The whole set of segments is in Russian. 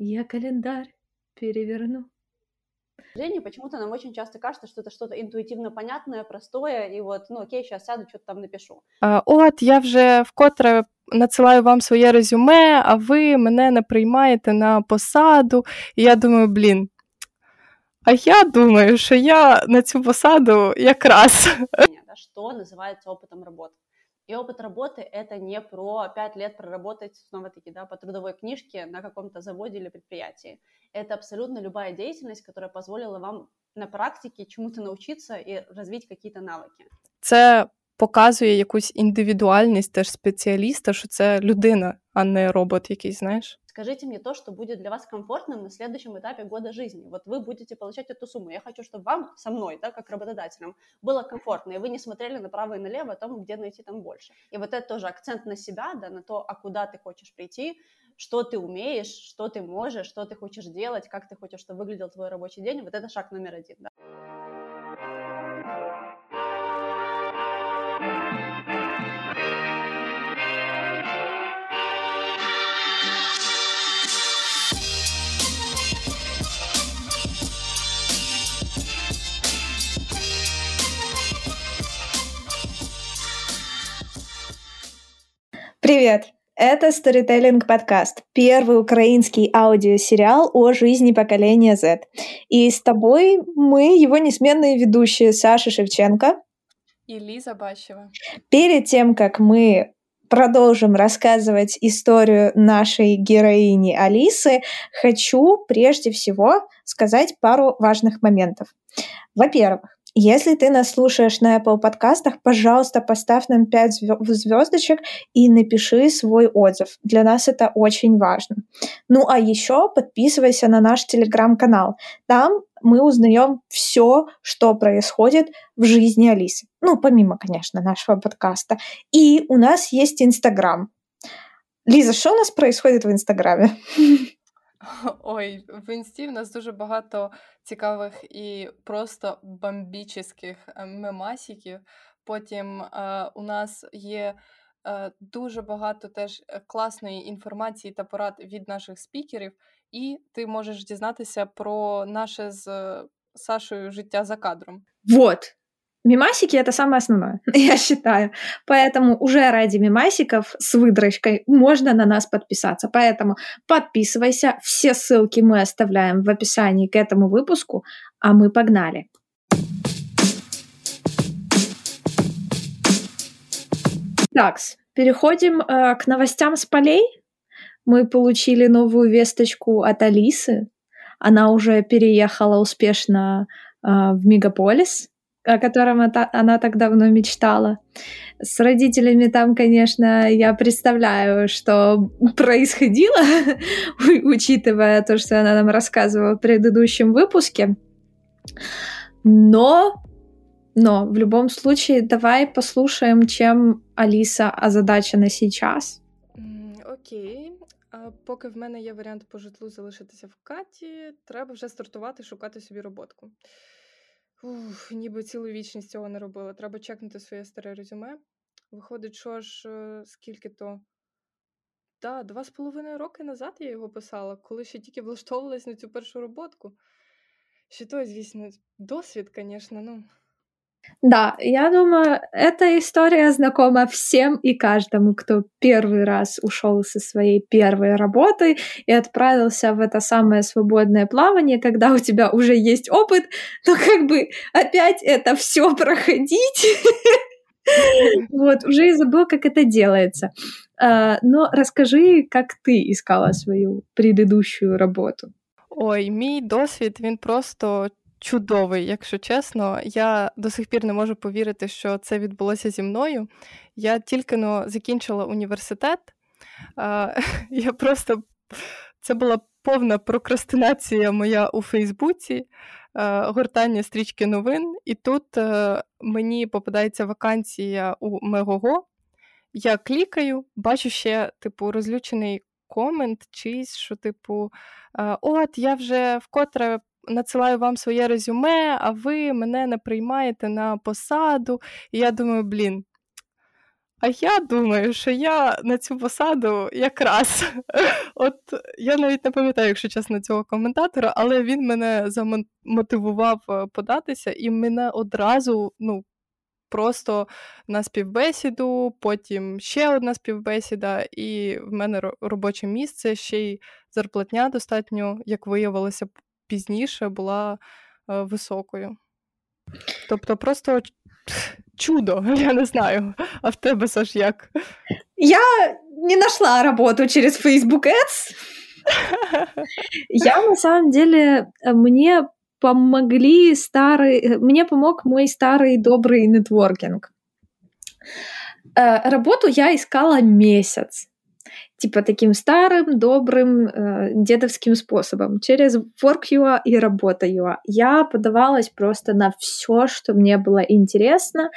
Я календарь переверну. К сожалению, почему-то нам очень часто кажется, что это что-то интуитивно понятное, простое, и вот, ну окей, сейчас сяду, что-то там напишу. А, От, я вже вкотре надсилаю вам своє резюме, а ви мене не приймаєте на посаду. І я думаю, блін. А я думаю, що я на цю посаду якраз. Что называется опытом работы? И опыт работы – это не про пять лет проработать, снова-таки, да, по трудовой книжке на каком-то заводе или предприятии. Это абсолютно любая деятельность, которая позволила вам на практике чему-то научиться и развить какие-то навыки. Це показує якусь індивідуальність теж спеціаліста, що це людина, а не робот якийсь, знаєш. Скажите мне то, что будет для вас комфортным на следующем этапе года жизни. Вот вы будете получать эту сумму. Я хочу, чтобы вам со мной, да, как работодателем, было комфортно, и вы не смотрели направо и налево о том, где найти там больше. И вот это тоже акцент на себя, да, на то, а куда ты хочешь прийти, что ты умеешь, что ты можешь, что ты хочешь делать, как ты хочешь, чтобы выглядел твой рабочий день. Вот это шаг номер один, да. Привет! Это Storytelling подкаст, первый украинский аудиосериал о жизни поколения Z. И с тобой мы, его несменные ведущие Саша Шевченко и Лиза Бащева. Перед тем, как мы продолжим рассказывать историю нашей героини Алисы, хочу прежде всего сказать пару важных моментов. Во-первых, если ты нас слушаешь на Apple подкастах, пожалуйста, поставь нам 5 звездочек и напиши свой отзыв. Для нас это очень важно. Ну а еще подписывайся на наш телеграм-канал. Там мы узнаем все, что происходит в жизни Алисы. Ну, помимо, конечно, нашего подкаста. И у нас есть Инстаграм. Лиза, что у нас происходит в Инстаграме? Ой, в інсті в нас дуже багато цікавих і просто бомбічних е, мемасиків. Потім е, у нас є е, дуже багато теж е, класної інформації та порад від наших спікерів, і ти можеш дізнатися про наше з Сашою життя за кадром. Вот. Мимасики — это самое основное, я считаю. Поэтому уже ради мимасиков с выдрочкой можно на нас подписаться. Поэтому подписывайся. Все ссылки мы оставляем в описании к этому выпуску. А мы погнали. Так, переходим э, к новостям с полей. Мы получили новую весточку от Алисы. Она уже переехала успешно э, в Мегаполис о котором это, она так давно мечтала. С родителями там, конечно, я представляю, что происходило, учитывая то, что она нам рассказывала в предыдущем выпуске. Но, но в любом случае, давай послушаем, чем Алиса озадачена сейчас. Окей. А поки в мене є варіант по житлу залишитися в Каті, треба вже стартувати шукати собі роботку. Ух, ніби цілу вічність цього не робила. Треба чекнути своє старе резюме. Виходить, що ж, е, скільки то. Так, два з половиною роки назад я його писала, коли ще тільки влаштовувалась на цю першу роботку. Ще той, звісно, досвід, звісно, ну. Да, я думаю, эта история знакома всем и каждому, кто первый раз ушел со своей первой работы и отправился в это самое свободное плавание, когда у тебя уже есть опыт, но как бы опять это все проходить. Вот, уже и забыл, как это делается. А, но расскажи, как ты искала свою предыдущую работу. Ой, мій досвід він просто чудовий, якщо чесно. Я до сих пір не можу повірити, що це відбулося зі мною. Я тільки но закінчила університет. Я просто це була повна прокрастинація моя у Фейсбуці, гортання стрічки новин, і тут е, мені попадається вакансія у Мегого. Я клікаю, бачу ще, типу, розлючений комент, чийсь, що, типу, от, я вже вкотре надсилаю вам своє резюме, а ви мене не приймаєте на посаду. І я думаю, блін. А я думаю, що я на цю посаду якраз. От я навіть не пам'ятаю, якщо чесно, цього коментатора, але він мене замотивував е, податися, і мене одразу, ну. Просто на співбесіду, потім ще одна співбесіда, і в мене робоче місце, ще й зарплатня достатньо, як виявилося пізніше, була високою. Тобто, просто чудо, я не знаю. А в тебе Саш, як? Я не нашла работу через Facebook Ads. Я на самом деле, мне помогли старые, мне помог мой старый добрый нетворкинг. Э, работу я искала месяц типа таким старым, добрым э, дедовским способом, через Work.ua и Работа.ua. Я подавалась просто на все, что мне было интересно,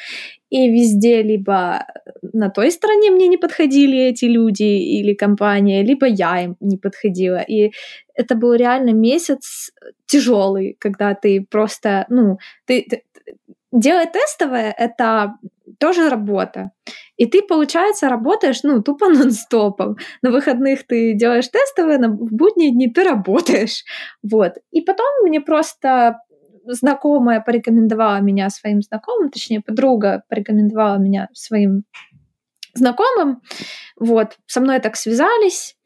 и везде либо на той стороне мне не подходили эти люди или компания, либо я им не подходила. И это был реально месяц тяжелый, когда ты просто, ну, ты делать тестовое — это тоже работа. И ты, получается, работаешь, ну, тупо нон-стопом. На выходных ты делаешь тестовое, на будние дни ты работаешь. Вот. И потом мне просто знакомая порекомендовала меня своим знакомым, точнее, подруга порекомендовала меня своим знакомым. Вот. Со мной так связались.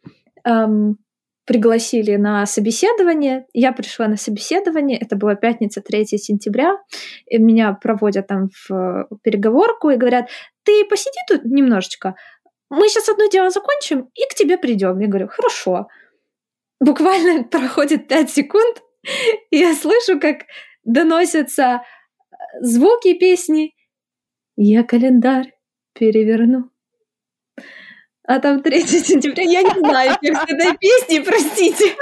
Эм, пригласили на собеседование. Я пришла на собеседование, это была пятница, 3 сентября. И меня проводят там в э, переговорку и говорят, ты посиди тут немножечко, мы сейчас одно дело закончим и к тебе придем. Я говорю, хорошо. Буквально проходит 5 секунд, и я слышу, как доносятся э, звуки песни «Я календарь переверну, а там 3 сентября. Я не знаю текст этой песни, простите.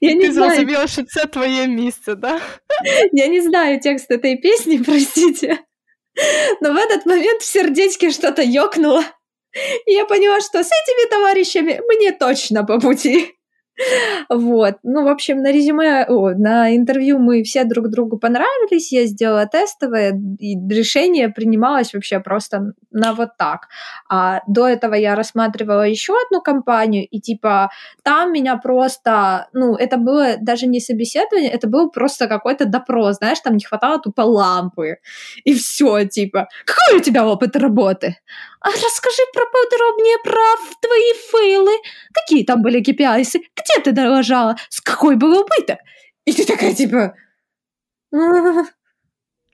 Я не Ти знаю. зрозуміла, що це твоє місце, да? Я не знаю текст этой песни, простите. Но в этот момент в сердечке что-то ёкнуло. И я поняла, что с этими товарищами мне точно по пути. Вот. Ну, в общем, на резюме, о, на интервью мы все друг другу понравились, я сделала тестовое, и решение принималось вообще просто на вот так. А до этого я рассматривала еще одну компанию, и типа там меня просто, ну, это было даже не собеседование, это был просто какой-то допрос, знаешь, там не хватало тупо лампы. И все, типа, какой у тебя опыт работы? А расскажи про подробнее про твои фейлы. Какие там были KPI? Где ты налажала? С какой был убыток? И ты такая, типа...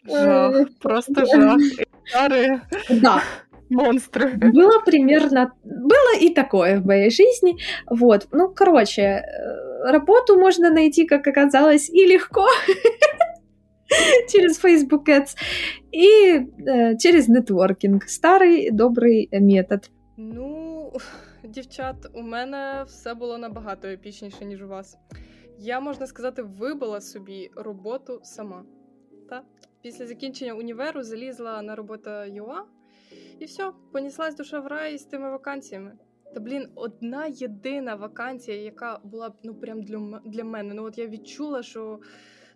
Жах, просто жах. Стары. Да. Монстры. Было примерно... Было и такое в моей жизни. Вот. Ну, короче, э, работу можно найти, как оказалось, и легко. через Facebook Ads і е, через нетворкінг. Старий добрий метод. Ну, дівчат, у мене все було набагато епічніше, ніж у вас. Я, можна сказати, вибила собі роботу сама. Та? Після закінчення універу залізла на роботу ЮА, і все, поніслась душа в рай з тими вакансіями. Та блін, одна єдина вакансія, яка була б ну прям для для мене. Ну от я відчула, що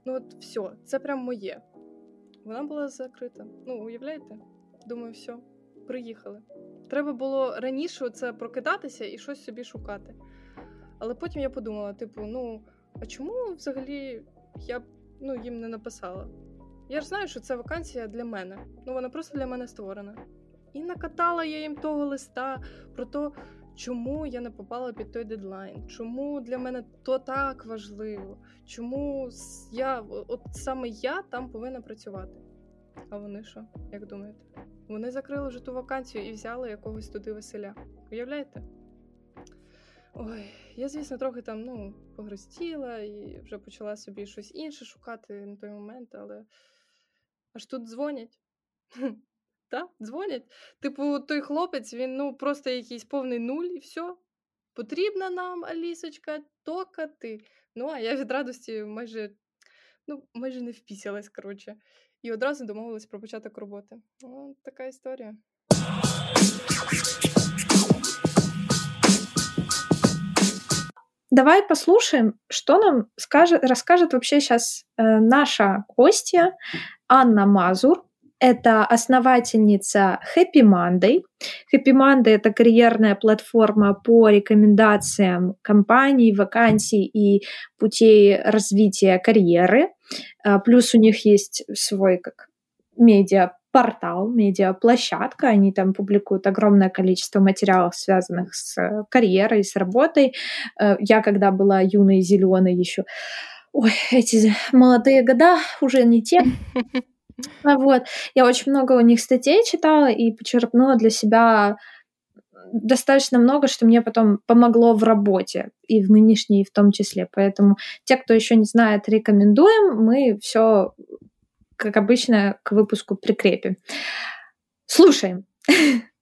Ну от все, це прям моє. Вона була закрита. Ну, уявляєте? Думаю, все, приїхали. Треба було раніше це прокидатися і щось собі шукати. Але потім я подумала: типу, ну, а чому взагалі я ну, їм не написала? Я ж знаю, що це вакансія для мене. Ну, вона просто для мене створена. І накатала я їм того листа про те, чому я не попала під той дедлайн, чому для мене то так важливо, чому я от саме я там повинна працювати. А вони що, як думаєте? Вони закрили вже ту вакансію і взяли якогось туди Василя. Уявляєте? Ой, я, звісно, трохи там ну, погрустіла і вже почала собі щось інше шукати на той момент, але аж тут дзвонять. Та, дзвонять. Типу, той хлопець, він ну просто якийсь повний нуль, і все. Потрібна нам, Алісочка, тока ти. Ну, а я від радості майже ну, майже не впісялась, коротше. І одразу домовилась про початок роботи. Ну, така історія. Давай послушаем, что нам скажет, расскажет вообще сейчас э, наша гостья Анна Мазур, Это основательница Happy Monday. Happy Monday — это карьерная платформа по рекомендациям компаний, вакансий и путей развития карьеры. А, плюс у них есть свой как медиа портал, медиаплощадка. Они там публикуют огромное количество материалов, связанных с карьерой, с работой. Э, я, когда была юной, зеленой еще, ой, эти молодые года уже не те. А вот. Я очень много у них статей читала и почерпнула для себя достаточно много, что мне потом помогло в работе и в нынешней в том числе. Поэтому те, кто еще не знает, рекомендуем. Мы все, как обычно, к выпуску прикрепим. Слушаем.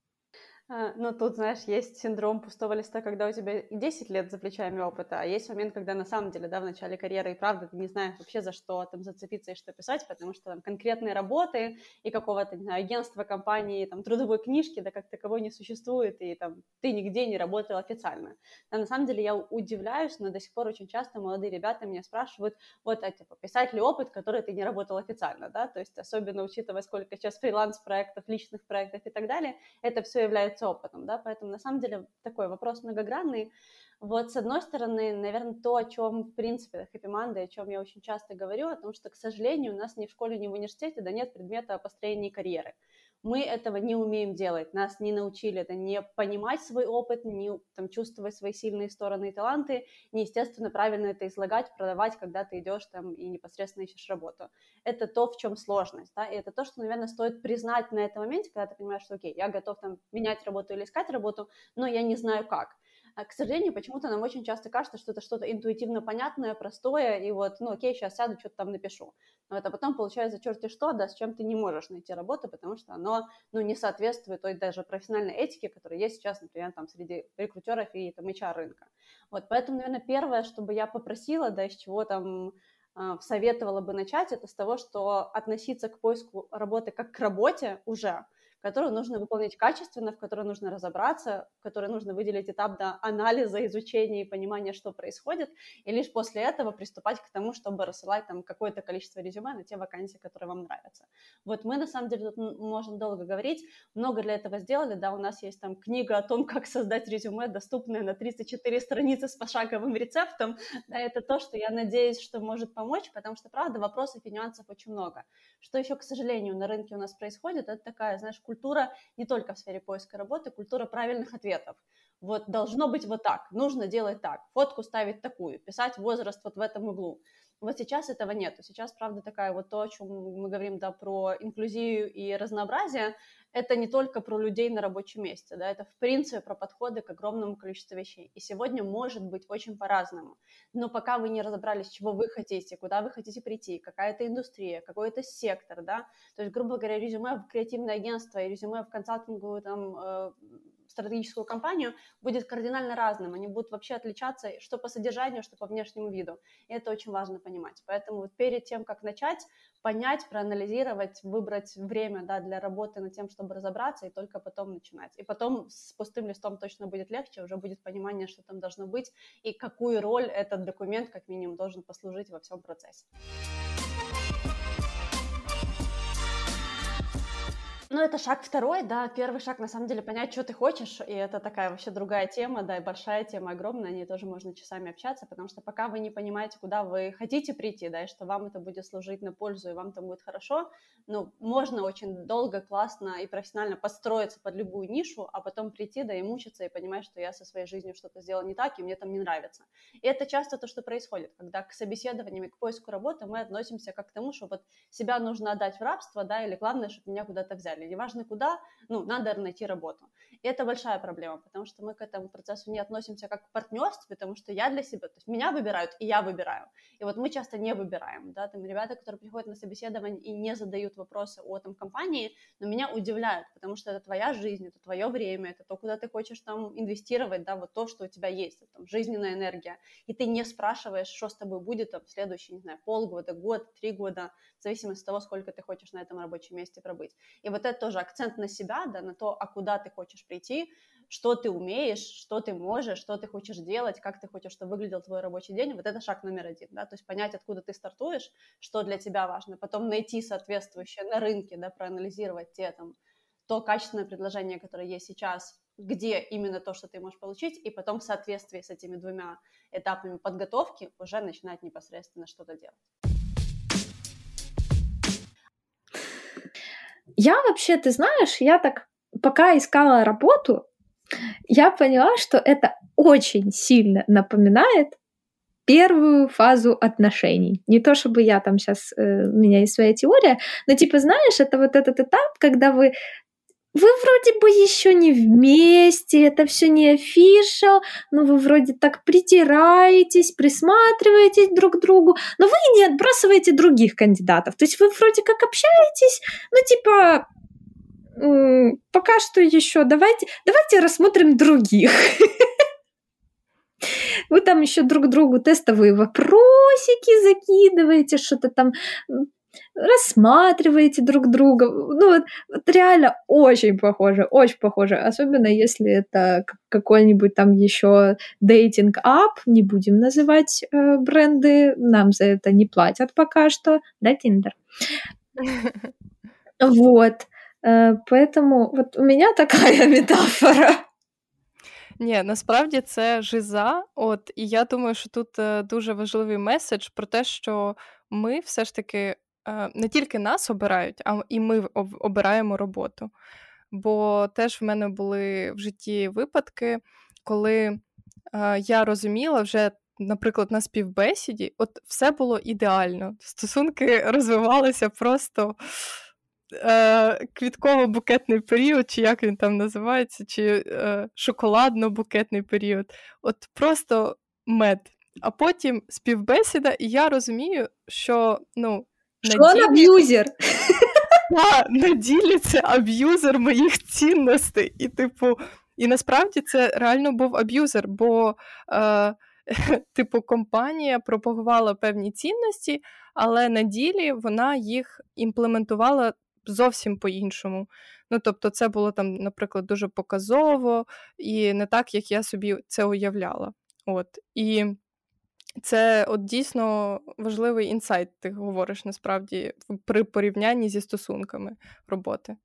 А, ну, тут, знаешь, есть синдром пустого листа, когда у тебя 10 лет за плечами опыта, а есть момент, когда на самом деле, да, в начале карьеры и правда ты не знаешь вообще за что там зацепиться и что писать, потому что там конкретные работы и какого-то, не знаю, агентства, компании, там, трудовой книжки, да, как таковой не существует, и там ты нигде не работал официально. А на самом деле я удивляюсь, но до сих пор очень часто молодые ребята меня спрашивают, вот, а, типа, писать ли опыт, который ты не работал официально, да, то есть особенно учитывая, сколько сейчас фриланс-проектов, личных проектов и так далее, это все является делиться опытом, да, поэтому на самом деле такой вопрос многогранный. Вот с одной стороны, наверное, то, о чем, в принципе, хэппи Манда, о чем я очень часто говорю, о том, что, к сожалению, у нас ни в школе, ни в университете, да нет предмета о построении карьеры мы этого не умеем делать, нас не научили это, не понимать свой опыт, не там, чувствовать свои сильные стороны и таланты, не, естественно, правильно это излагать, продавать, когда ты идешь там и непосредственно ищешь работу. Это то, в чем сложность, да, и это то, что, наверное, стоит признать на этом моменте, когда ты понимаешь, что, окей, я готов там менять работу или искать работу, но я не знаю как. А, к сожалению, почему-то нам очень часто кажется, что это что-то интуитивно понятное, простое, и вот, ну окей, сейчас сяду, что-то там напишу. Но это потом получается черти что, да, с чем ты не можешь найти работу, потому что оно, ну, не соответствует той даже профессиональной этике, которая есть сейчас, например, там среди рекрутеров и там HR рынка. Вот, поэтому, наверное, первое, чтобы я попросила, да, из чего там а, советовала бы начать, это с того, что относиться к поиску работы как к работе уже, которую нужно выполнить качественно, в которой нужно разобраться, в которой нужно выделить этап до анализа, изучения и понимания, что происходит, и лишь после этого приступать к тому, чтобы рассылать там какое-то количество резюме на те вакансии, которые вам нравятся. Вот мы, на самом деле, тут можем долго говорить, много для этого сделали, да, у нас есть там книга о том, как создать резюме, доступная на 34 страницы с пошаговым рецептом, да, это то, что я надеюсь, что может помочь, потому что, правда, вопросов и нюансов очень много. Что еще, к сожалению, на рынке у нас происходит, это такая, знаешь, культура не только в сфере поиска работы, культура правильных ответов. Вот должно быть вот так, нужно делать так, фотку ставить такую, писать возраст вот в этом углу. Вот сейчас этого нет. Сейчас, правда, такая вот то, о чем мы говорим, да, про инклюзию и разнообразие, это не только про людей на рабочем месте, да, это в принципе про подходы к огромному количеству вещей. И сегодня может быть очень по-разному. Но пока вы не разобрались, чего вы хотите, куда вы хотите прийти, какая это индустрия, какой это сектор, да, то есть, грубо говоря, резюме в креативное агентство и резюме в консалтинговую там э, стратегическую компанию будет кардинально разным. Они будут вообще отличаться что по содержанию, что по внешнему виду. И это очень важно понимать. Поэтому вот перед тем, как начать, понять, проанализировать, выбрать время да, для работы над тем, чтобы разобраться, и только потом начинать. И потом с пустым листом точно будет легче, уже будет понимание, что там должно быть, и какую роль этот документ, как минимум, должен послужить во всем процессе. Ну, это шаг второй, да. Первый шаг, на самом деле, понять, что ты хочешь, и это такая вообще другая тема, да, и большая тема, огромная, о ней тоже можно часами общаться, потому что пока вы не понимаете, куда вы хотите прийти, да, и что вам это будет служить на пользу, и вам там будет хорошо, ну, можно очень долго, классно и профессионально построиться под любую нишу, а потом прийти, да, и мучиться, и понимать, что я со своей жизнью что-то сделал не так, и мне там не нравится. И это часто то, что происходит, когда к собеседованиям и к поиску работы мы относимся как к тому, что вот себя нужно отдать в рабство, да, или главное, чтобы меня куда-то взяли или неважно куда, ну, надо найти работу. И это большая проблема, потому что мы к этому процессу не относимся как к партнерству, потому что я для себя, то есть меня выбирают, и я выбираю. И вот мы часто не выбираем, да, там ребята, которые приходят на собеседование и не задают вопросы о там компании, но меня удивляют, потому что это твоя жизнь, это твое время, это то, куда ты хочешь там инвестировать, да, вот то, что у тебя есть, там, жизненная энергия, и ты не спрашиваешь, что с тобой будет там в следующий, не знаю, полгода, год, три года, в зависимости от того, сколько ты хочешь на этом рабочем месте пробыть. И вот это тоже акцент на себя, да, на то, а куда ты хочешь прийти, что ты умеешь, что ты можешь, что ты хочешь делать, как ты хочешь, чтобы выглядел твой рабочий день, вот это шаг номер один, да, то есть понять, откуда ты стартуешь, что для тебя важно, потом найти соответствующее на рынке, да, проанализировать те там, то качественное предложение, которое есть сейчас, где именно то, что ты можешь получить, и потом в соответствии с этими двумя этапами подготовки уже начинать непосредственно что-то делать. Я вообще, ты знаешь, я так пока искала работу, я поняла, что это очень сильно напоминает первую фазу отношений. Не то чтобы я там сейчас, э, у меня есть своя теория, но типа, знаешь, это вот этот этап, когда вы вы вроде бы еще не вместе, это все не афиша, но вы вроде так притираетесь, присматриваетесь друг к другу, но вы не отбрасываете других кандидатов. То есть вы вроде как общаетесь, ну типа пока что еще давайте, давайте рассмотрим других. Вы там еще друг другу тестовые вопросики закидываете, что-то там рассматриваете друг друга. Ну, вот, вот реально очень похоже, очень похоже. Особенно если это какой-нибудь там еще дейтинг ап, не будем называть э, бренды, нам за это не платят пока что, да, Тиндер? Вот. Э, поэтому вот у меня такая метафора. Ні, насправді це жиза. От і я думаю, що тут е, дуже важливий меседж про те, що ми все ж таки е, не тільки нас обирають, а і ми обираємо роботу. Бо теж в мене були в житті випадки, коли е, я розуміла вже. Наприклад, на співбесіді, от все було ідеально. Стосунки розвивалися просто е, квітково-букетний період, чи як він там називається, чи е, шоколадно-букетний період. От просто мед. А потім співбесіда, і я розумію, що ну. Що ділі... аб'юзер? Да, на ділі це аб'юзер моїх цінностей. І, типу, і насправді це реально був аб'юзер, бо. Е, Типу, компанія пропагувала певні цінності, але на ділі вона їх імплементувала зовсім по-іншому. Ну, тобто, це було там, наприклад, дуже показово і не так, як я собі це уявляла. От. І це от дійсно важливий інсайт, ти говориш насправді при порівнянні зі стосунками роботи.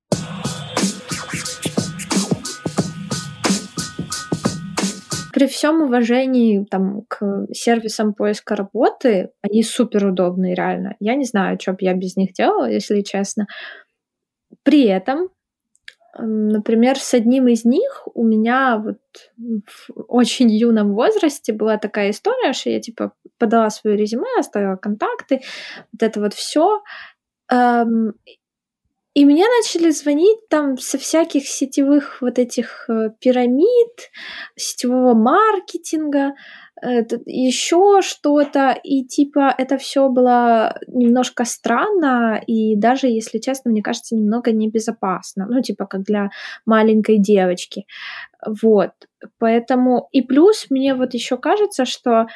При всем уважении там, к сервисам поиска работы, они супер удобные, реально. Я не знаю, что бы я без них делала, если честно. При этом, например, с одним из них у меня вот в очень юном возрасте была такая история, что я типа подала свое резюме, оставила контакты, вот это вот все. И мне начали звонить там со всяких сетевых вот этих э, пирамид, сетевого маркетинга, еще что-то, и типа это все было немножко странно, и даже, если честно, мне кажется, немного небезопасно, ну, типа как для маленькой девочки, вот, поэтому, и плюс мне вот еще кажется, что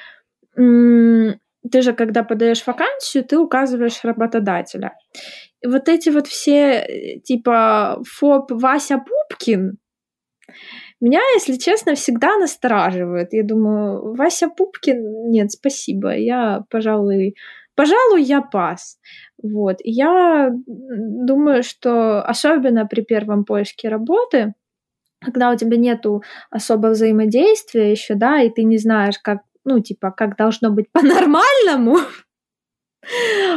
ты же, когда подаешь вакансию, ты указываешь работодателя. И вот эти вот все, э, типа, ФОП Вася Пупкин, меня, если честно, всегда настораживает. Я думаю, Вася Пупкин, нет, спасибо, я, пожалуй, пожалуй, я пас. Вот. Я думаю, что особенно при первом поиске работы, когда у тебя нету особо взаимодействия еще, да, и ты не знаешь, как, ну, типа, как должно быть по-нормальному,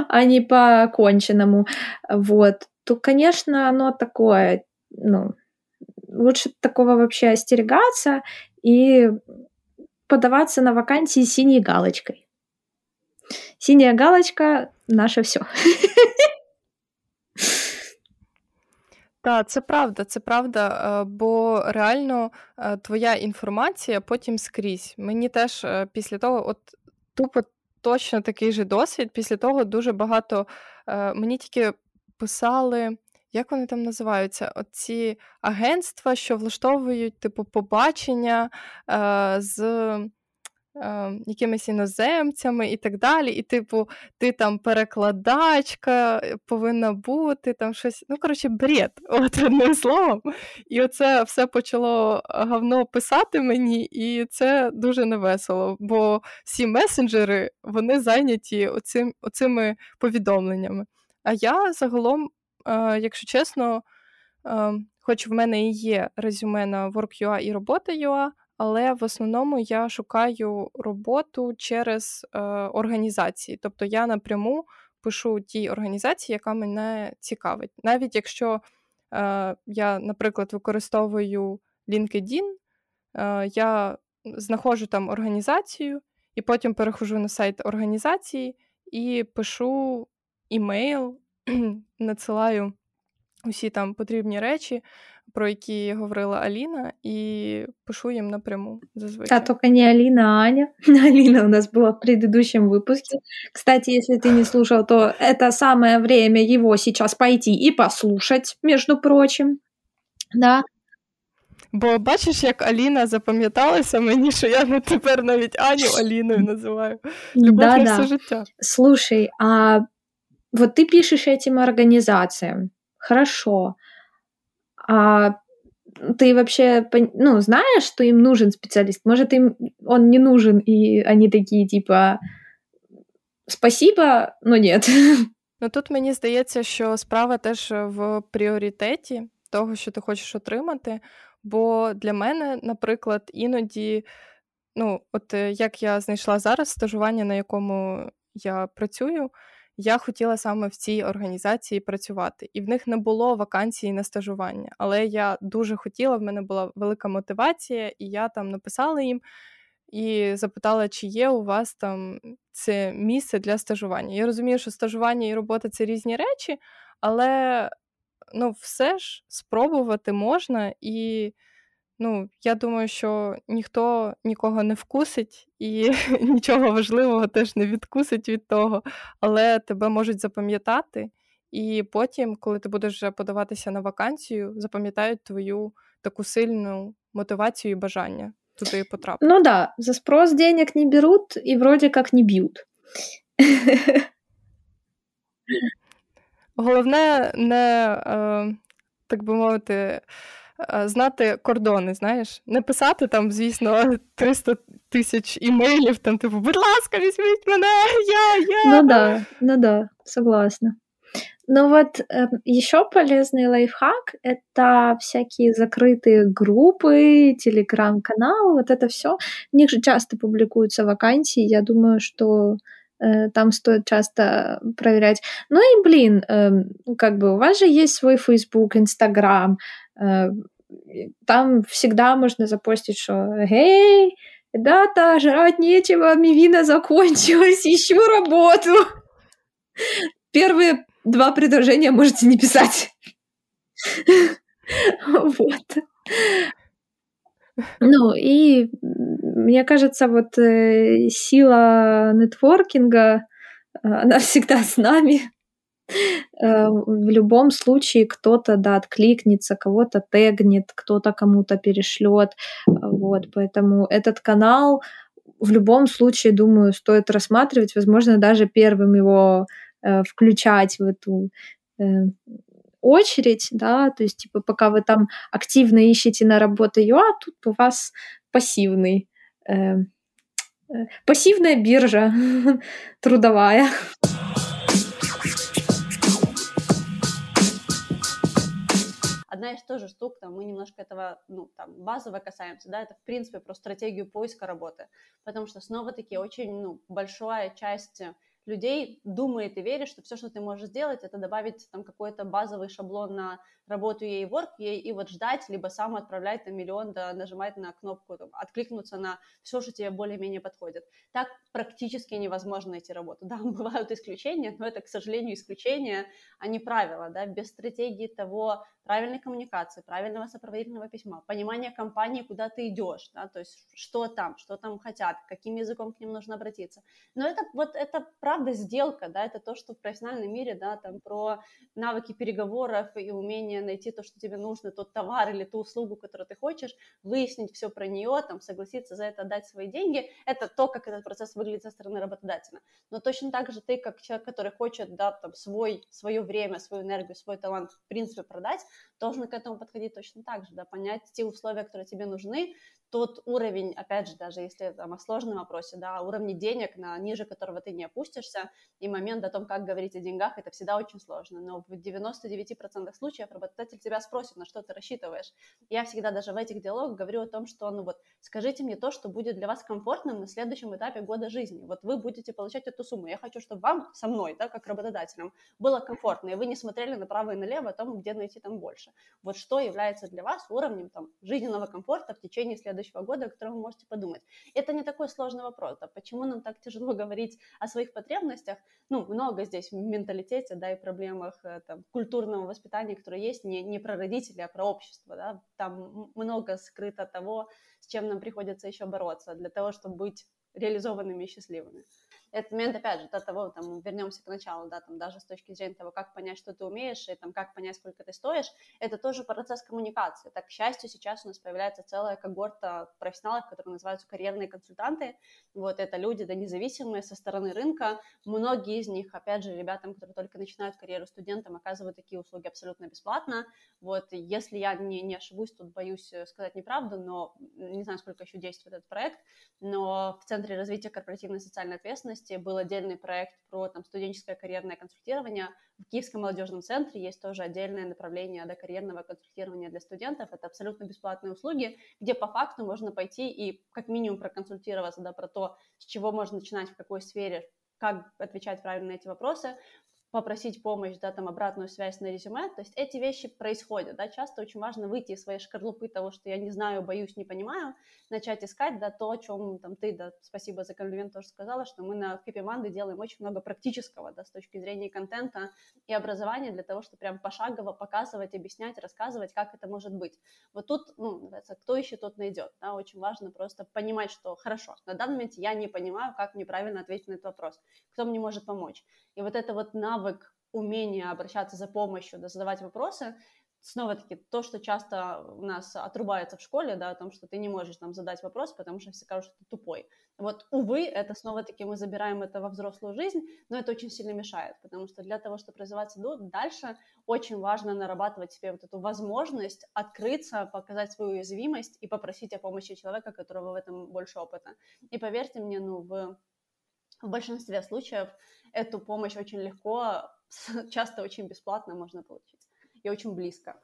а не по конченному, вот, то, конечно, оно такое, ну, лучше такого вообще остерегаться и подаваться на вакансии синей галочкой. Синяя галочка наше все. Так, це правда, це правда, е, бо реально е, твоя інформація потім скрізь. Мені теж е, після того, от тупо точно такий же досвід. Після того дуже багато мені тільки писали як вони там називаються? Оці агентства, що влаштовують типу побачення е, з е, якимись іноземцями і так далі. І, типу, ти там перекладачка е, повинна бути, там щось. Ну, коротше, бред, от одним словом. І оце все почало гавно писати мені, і це дуже невесело, бо всі месенджери вони зайняті оцим, оцими повідомленнями. А я загалом, якщо чесно, е, хоч в мене і є резюме на Work.ua і робота.ua, але в основному я шукаю роботу через е, організації. Тобто я напряму пишу тій організації, яка мене цікавить. Навіть якщо е, я, наприклад, використовую LinkedIn, е, я знаходжу там організацію і потім перехожу на сайт організації і пишу імейл, надсилаю усі там потрібні речі, про які говорила Аліна, і пишу їм напряму зазвичай. А только не Алина, а Аня. Алина у нас была в предыдущем выпуске. Кстати, если ты не слушал, то это самое время его сейчас пойти и послушать, между прочим. Да. Бо бачиш, як Аліна запам'яталася мені, що я не тепер навіть Аню Аліною називаю. Любов да, на да. все життя. Слушай, а вот ты пишешь этим организациям, хорошо, а ты вообще ну, знаешь, что им нужен специалист? Может, им он не нужен, и они такие типа спасибо, но нет. Ну тут мені здається, що справа теж в пріоритеті того, що ти хочеш отримати. Бо для мене, наприклад, іноді, ну, от е, як я знайшла зараз стажування, на якому я працюю, я хотіла саме в цій організації працювати, і в них не було вакансії на стажування. Але я дуже хотіла, в мене була велика мотивація, і я там написала їм і запитала, чи є у вас там це місце для стажування. Я розумію, що стажування і робота це різні речі, але ну, все ж спробувати можна, і ну, я думаю, що ніхто нікого не вкусить і нічого важливого теж не відкусить від того, але тебе можуть запам'ятати, і потім, коли ти будеш вже подаватися на вакансію, запам'ятають твою таку сильну мотивацію і бажання туди потрапити. Ну да, за спрос денег не берут и вроде как не бьют. Головне не, е, так би мовити, знати кордони, знаєш, не писати там, звісно, 300 тисяч імейлів, там, типу, будь ласка, візьміть мене, я, я. Ну да, ну да, согласна. Но вот э, еще полезный лайфхак это всякие закрытые группы, телеграм-каналы, вот это все. В них же часто публикуются вакансии. Я думаю, что э, там стоит часто проверять. Ну и, блин, э, как бы у вас же есть свой Facebook, Instagram. Э, там всегда можно запостить, что «Эй, ребята, жрать нечего, мивина закончилась, ищу работу». Первые два предложения можете не писать. Вот. Ну, и мне кажется, вот э, сила нетворкинга, она всегда с нами. Э, в любом случае кто-то, да, откликнется, кого-то тегнет, кто-то кому-то перешлет. Вот, поэтому этот канал в любом случае, думаю, стоит рассматривать, возможно, даже первым его э, включать в эту э, очередь, да, то есть, типа, пока вы там активно ищете на работу ЮА, тут у вас пассивный, э, пассивная биржа трудовая. Одна из тоже штук, там, мы немножко этого, ну, там, базово касаемся, да, это, в принципе, про стратегию поиска работы, потому что, снова-таки, очень, ну, большая часть людей думает и верит, что все, что ты можешь сделать, это добавить там какой-то базовый шаблон на работу ей work, ей и вот ждать, либо сам отправлять на миллион, да, нажимать на кнопку, там, откликнуться на все, что тебе более-менее подходит. Так практически невозможно найти работу. Да, бывают исключения, но это, к сожалению, исключения, а не правила, да, без стратегии того, правильной коммуникации, правильного сопроводительного письма, понимания компании, куда ты идешь, да, то есть что там, что там хотят, каким языком к ним нужно обратиться. Но это вот это правда сделка, да, это то, что в профессиональном мире, да, там про навыки переговоров и умение решение, найти то, что тебе нужно, тот товар или ту услугу, которую ты хочешь, выяснить все про нее, там, согласиться за это отдать свои деньги. Это то, как этот процесс выглядит со стороны работодателя. Но точно так же ты, как человек, который хочет, да, там, свой, свое время, свою энергию, свой талант, в принципе, продать, должен к этому подходить точно так же, да, понять те условия, которые тебе нужны, тот уровень, опять же, даже если там о сложном вопросе, да, уровне денег, на ниже которого ты не опустишься, и момент о том, как говорить о деньгах, это всегда очень сложно. Но в 99% случаев работодатель тебя спросит, на что ты рассчитываешь. Я всегда даже в этих диалогах говорю о том, что, ну вот, скажите мне то, что будет для вас комфортным на следующем этапе года жизни. Вот вы будете получать эту сумму. Я хочу, чтобы вам со мной, да, как работодателем, было комфортно, и вы не смотрели направо и налево о том, где найти там больше. Вот что является для вас уровнем там жизненного комфорта в течение следующего следующего года, о котором вы можете подумать. Это не такой сложный вопрос, да, почему нам так тяжело говорить о своих потребностях, ну, много здесь в менталитете, да, и проблемах э, там, культурного воспитания, которое есть, не, не про родителей, а про общество, да, там много скрыто того, с чем нам приходится еще бороться для того, чтобы быть реализованными и счастливыми этот момент, опять же, до того, там, вернемся к началу, да, там, даже с точки зрения того, как понять, что ты умеешь, и там, как понять, сколько ты стоишь, это тоже процесс коммуникации. Так, к счастью, сейчас у нас появляется целая когорта профессионалов, которые называются карьерные консультанты. Вот, это люди, да, независимые со стороны рынка. Многие из них, опять же, ребятам, которые только начинают карьеру студентам, оказывают такие услуги абсолютно бесплатно. Вот, если я не, не ошибусь, тут боюсь сказать неправду, но не знаю, сколько еще действует этот проект, но в Центре развития корпоративной социальной ответственности области был отдельный проект про там, студенческое карьерное консультирование. В Киевском молодежном центре есть тоже отдельное направление до карьерного консультирования для студентов. Это абсолютно бесплатные услуги, где по факту можно пойти и как минимум проконсультироваться да, про то, с чего можно начинать, в какой сфере, как отвечать правильно на эти вопросы, попросить помощь, да, там, обратную связь на резюме, то есть эти вещи происходят, да, часто очень важно выйти из своей шкарлупы того, что я не знаю, боюсь, не понимаю, начать искать, да, то, о чем там ты, да, спасибо за комплимент тоже сказала, что мы на Капиманды делаем очень много практического, да, с точки зрения контента и образования для того, чтобы прям пошагово показывать, объяснять, рассказывать, как это может быть. Вот тут, ну, называется, кто ищет, тот найдет, да, очень важно просто понимать, что хорошо, на данный момент я не понимаю, как мне правильно ответить на этот вопрос, кто мне может помочь. И вот это вот навык умение обращаться за помощью, да, задавать вопросы, снова-таки то, что часто у нас отрубается в школе, да, о том, что ты не можешь там задать вопрос, потому что все скажут, что ты тупой. Вот, увы, это снова-таки мы забираем это во взрослую жизнь, но это очень сильно мешает, потому что для того, чтобы развиваться дальше, очень важно нарабатывать себе вот эту возможность открыться, показать свою уязвимость и попросить о помощи человека, которого в этом больше опыта. И поверьте мне, ну, в, в большинстве случаев эту помощь очень легко, часто очень бесплатно можно получить и очень близко.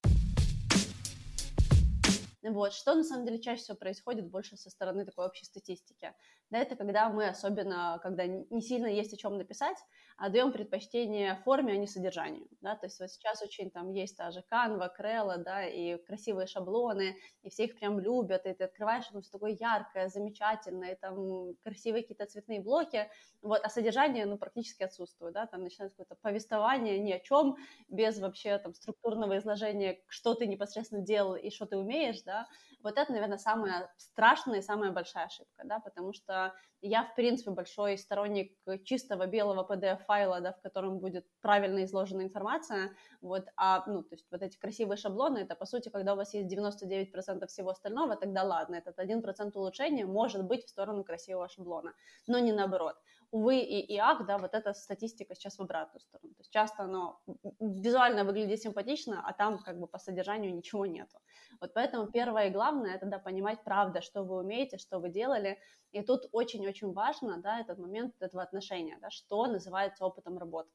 Вот, что на самом деле чаще всего происходит больше со стороны такой общей статистики. Да, это когда мы, особенно когда не сильно есть о чем написать, отдаем предпочтение форме, а не содержанию. Да? То есть вот сейчас очень там есть та же Canva, Крелла, да, и красивые шаблоны, и все их прям любят, и ты открываешь, оно все такое яркое, замечательное, и там красивые какие-то цветные блоки, вот, а содержание, ну, практически отсутствует, да, там начинается какое-то повествование ни о чем, без вообще там структурного изложения, что ты непосредственно делал и что ты умеешь, да, вот это, наверное, самая страшная и самая большая ошибка, да, потому что я, в принципе, большой сторонник чистого белого PDF-файла, да, в котором будет правильно изложена информация, вот, а, ну, то есть вот эти красивые шаблоны, это, по сути, когда у вас есть 99% всего остального, тогда ладно, этот 1% улучшения может быть в сторону красивого шаблона, но не наоборот увы и, и ах, да, вот эта статистика сейчас в обратную сторону. То есть часто оно визуально выглядит симпатично, а там как бы по содержанию ничего нету. Вот поэтому первое и главное, это, да, понимать правда, что вы умеете, что вы делали. И тут очень-очень важно, да, этот момент этого отношения, да, что называется опытом работы.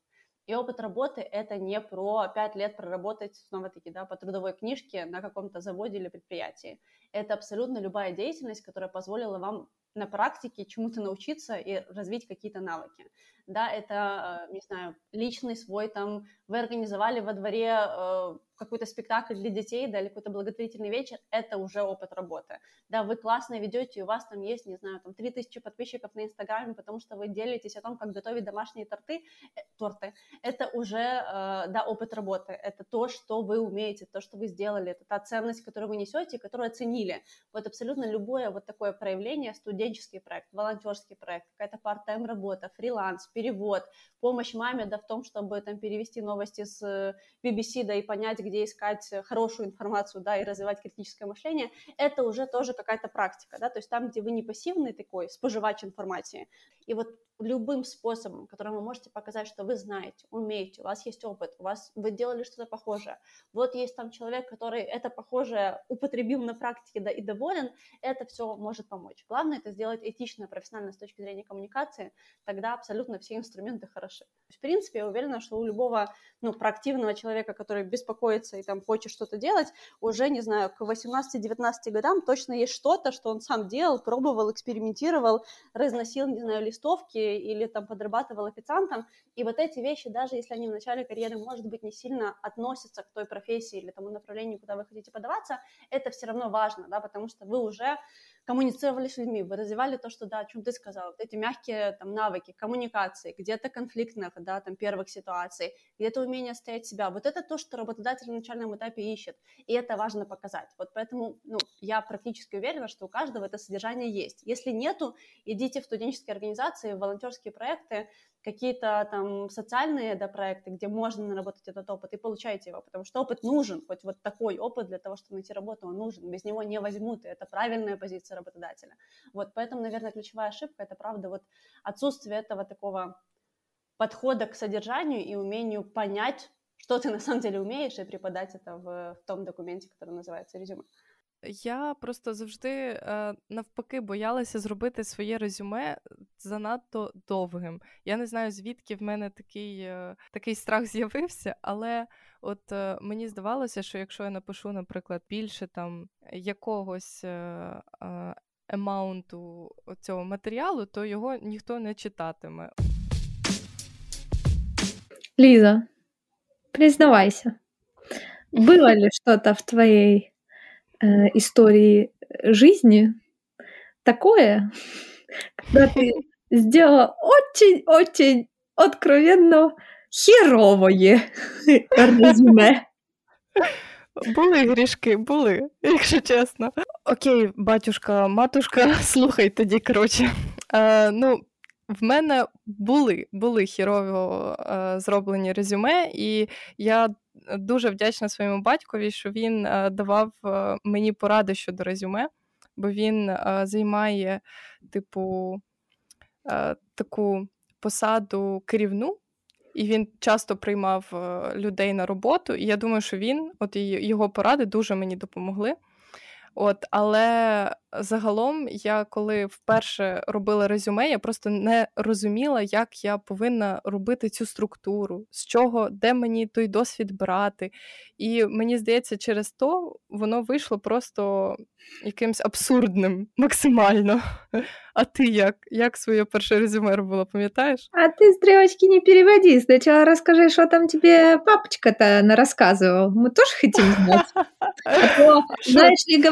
И опыт работы – это не про пять лет проработать, снова-таки, да, по трудовой книжке на каком-то заводе или предприятии. Это абсолютно любая деятельность, которая позволила вам на практике чему-то научиться и развить какие-то навыки. Да, это, э, не знаю, личный свой там, вы организовали во дворе э, какой-то спектакль для детей, да, или какой-то благотворительный вечер, это уже опыт работы. Да, вы классно ведете, у вас там есть, не знаю, там 3000 подписчиков на Инстаграме, потому что вы делитесь о том, как готовить домашние торты, э, торты. Это уже, э, да, опыт работы. Это то, что вы умеете, то, что вы сделали, это та ценность, которую вы несете, которую оценили. Вот абсолютно любое вот такое проявление студент студенческий проект, волонтерский проект, какая-то part-time работа, фриланс, перевод, помощь маме, да, в том, чтобы там перевести новости с BBC, да, и понять, где искать хорошую информацию, да, и развивать критическое мышление, это уже тоже какая-то практика, да, то есть там, где вы не пассивный такой споживач информации, и вот любым способом, которым вы можете показать, что вы знаете, умеете, у вас есть опыт, у вас вы делали что-то похожее. Вот есть там человек, который это похожее употребил на практике да, и доволен, это все может помочь. Главное это сделать этично, профессионально с точки зрения коммуникации, тогда абсолютно все инструменты хороши. В принципе, я уверена, что у любого ну, проактивного человека, который беспокоится и там хочет что-то делать, уже, не знаю, к 18-19 годам точно есть что-то, что он сам делал, пробовал, экспериментировал, разносил, не знаю, листовки или там подрабатывал официантом, и вот эти вещи, даже если они в начале карьеры, может быть, не сильно относятся к той профессии или тому направлению, куда вы хотите подаваться, это все равно важно, да, потому что вы уже коммуницировали с людьми, вы развивали то, что, да, о чем ты сказал, вот эти мягкие там навыки коммуникации, где-то конфликтных, да, там первых ситуаций, где-то умение стоять себя, вот это то, что работодатель на начальном этапе ищет, и это важно показать. Вот поэтому, ну, я практически уверена, что у каждого это содержание есть. Если нету, идите в студенческие организации, в волонтерские проекты, какие-то там социальные да, проекты, где можно наработать этот опыт, и получайте его, потому что опыт нужен, хоть вот такой опыт для того, чтобы найти работу, он нужен, без него не возьмут, и это правильная позиция работодателя. Вот, поэтому, наверное, ключевая ошибка — это, правда, вот отсутствие этого такого подхода к содержанию и умению понять, что ты на самом деле умеешь, и преподать это в, в том документе, который называется резюме. Я просто завжди е, навпаки боялася зробити своє резюме занадто довгим. Я не знаю, звідки в мене такий е, такий страх з'явився, але от е, мені здавалося, що якщо я напишу, наприклад, більше там якогось емаунту цього матеріалу, то його ніхто не читатиме. Ліза, признавайся, было ли что-то в твоей э, истории жизни такое, когда ты сделала очень-очень откровенно херовое резюме. Були грішки, були, якщо чесно. Окей, батюшка, матушка, слухай тоді, коротше. Е, ну, в мене були були хірово е, зроблені резюме, і я дуже вдячна своєму батькові, що він е, давав е, мені поради щодо резюме, бо він е, займає, типу, таку посаду керівну. І він часто приймав людей на роботу, і я думаю, що він, от його поради дуже мені допомогли. От, Але загалом, я коли вперше робила резюме, я просто не розуміла, як я повинна робити цю структуру, з чого, де мені той досвід брати. І мені здається, через то воно вийшло просто якимсь абсурдним максимально. А ти як? Як своє перше резюме робила, пам'ятаєш? А ти стрілочки не переводи. Спочатку розкажи, що там тебе папочка-то нарассказывал. Мы тоже хотим знать. А то, знаешь ли,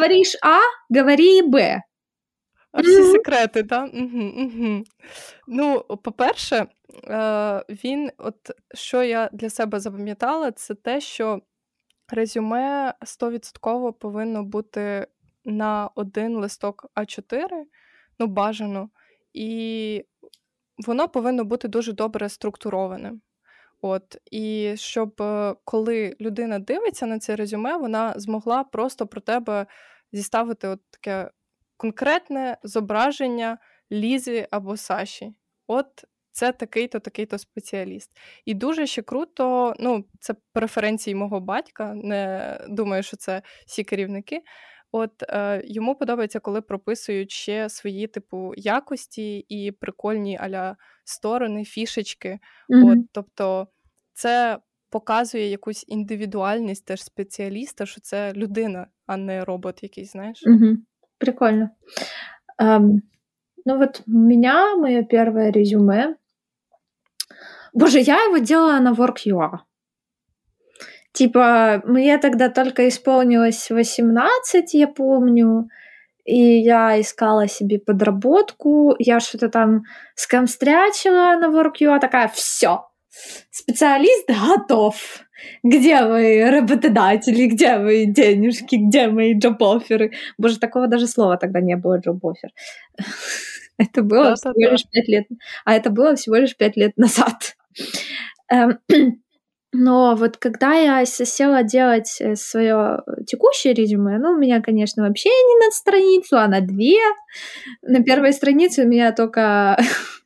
А, говори Б. А всі секрети, так? Угу, угу. Ну, по-перше, е, він, от що я для себе запам'ятала, це те, що резюме 100% повинно бути на один листок А4, ну, бажано, і воно повинно бути дуже добре структуроване. От, І щоб е, коли людина дивиться на це резюме, вона змогла просто про тебе зіставити от таке конкретне зображення Лізи або Саші. От це такий-то, такий-то спеціаліст. І дуже ще круто, ну, це преференції мого батька, не думаю, що це всі керівники. От е, йому подобається, коли прописують ще свої типу якості і прикольні аля сторони, фішечки. Mm-hmm. От, Тобто це показує якусь індивідуальність теж спеціаліста, що це людина, а не робот якийсь, знаєш. Угу. Прикольно. Um, ну вот у меня мое первое резюме. Боже, я его делала на Work.ua. Типа, мне тогда только исполнилось 18, я помню, и я искала себе подработку, я что-то там скамстрячила на Work.ua, такая, все, специалист готов. Где мои работодатели, где мои денежки, где мои джоб-оферы? Боже, такого даже слова тогда не было, джоб-офер. Это было да, всего да, лишь пять лет, а это было всего лишь пять лет назад. Эм, но вот когда я села делать э, свое текущее резюме, ну, у меня, конечно, вообще не на страницу, а на две. На первой странице у меня только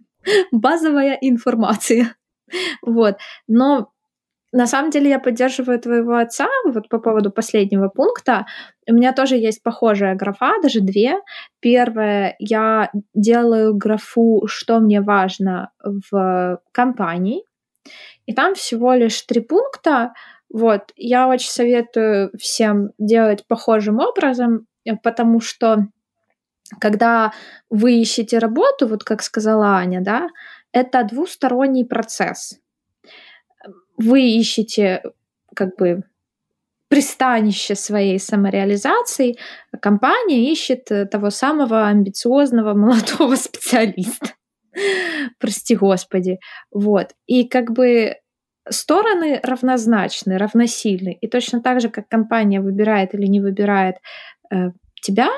базовая информация. Вот. Но на самом деле я поддерживаю твоего отца вот по поводу последнего пункта. У меня тоже есть похожая графа, даже две. Первое, я делаю графу, что мне важно в компании. И там всего лишь три пункта. Вот, я очень советую всем делать похожим образом, потому что когда вы ищете работу, вот как сказала Аня, да, это двусторонний процесс. Вы ищете как бы пристанище своей самореализации, компания ищет э, того самого амбициозного молодого специалиста. Прости господи. Вот. И как бы стороны равнозначны, равносильны. И точно так же, как компания выбирает или не выбирает э, тебя,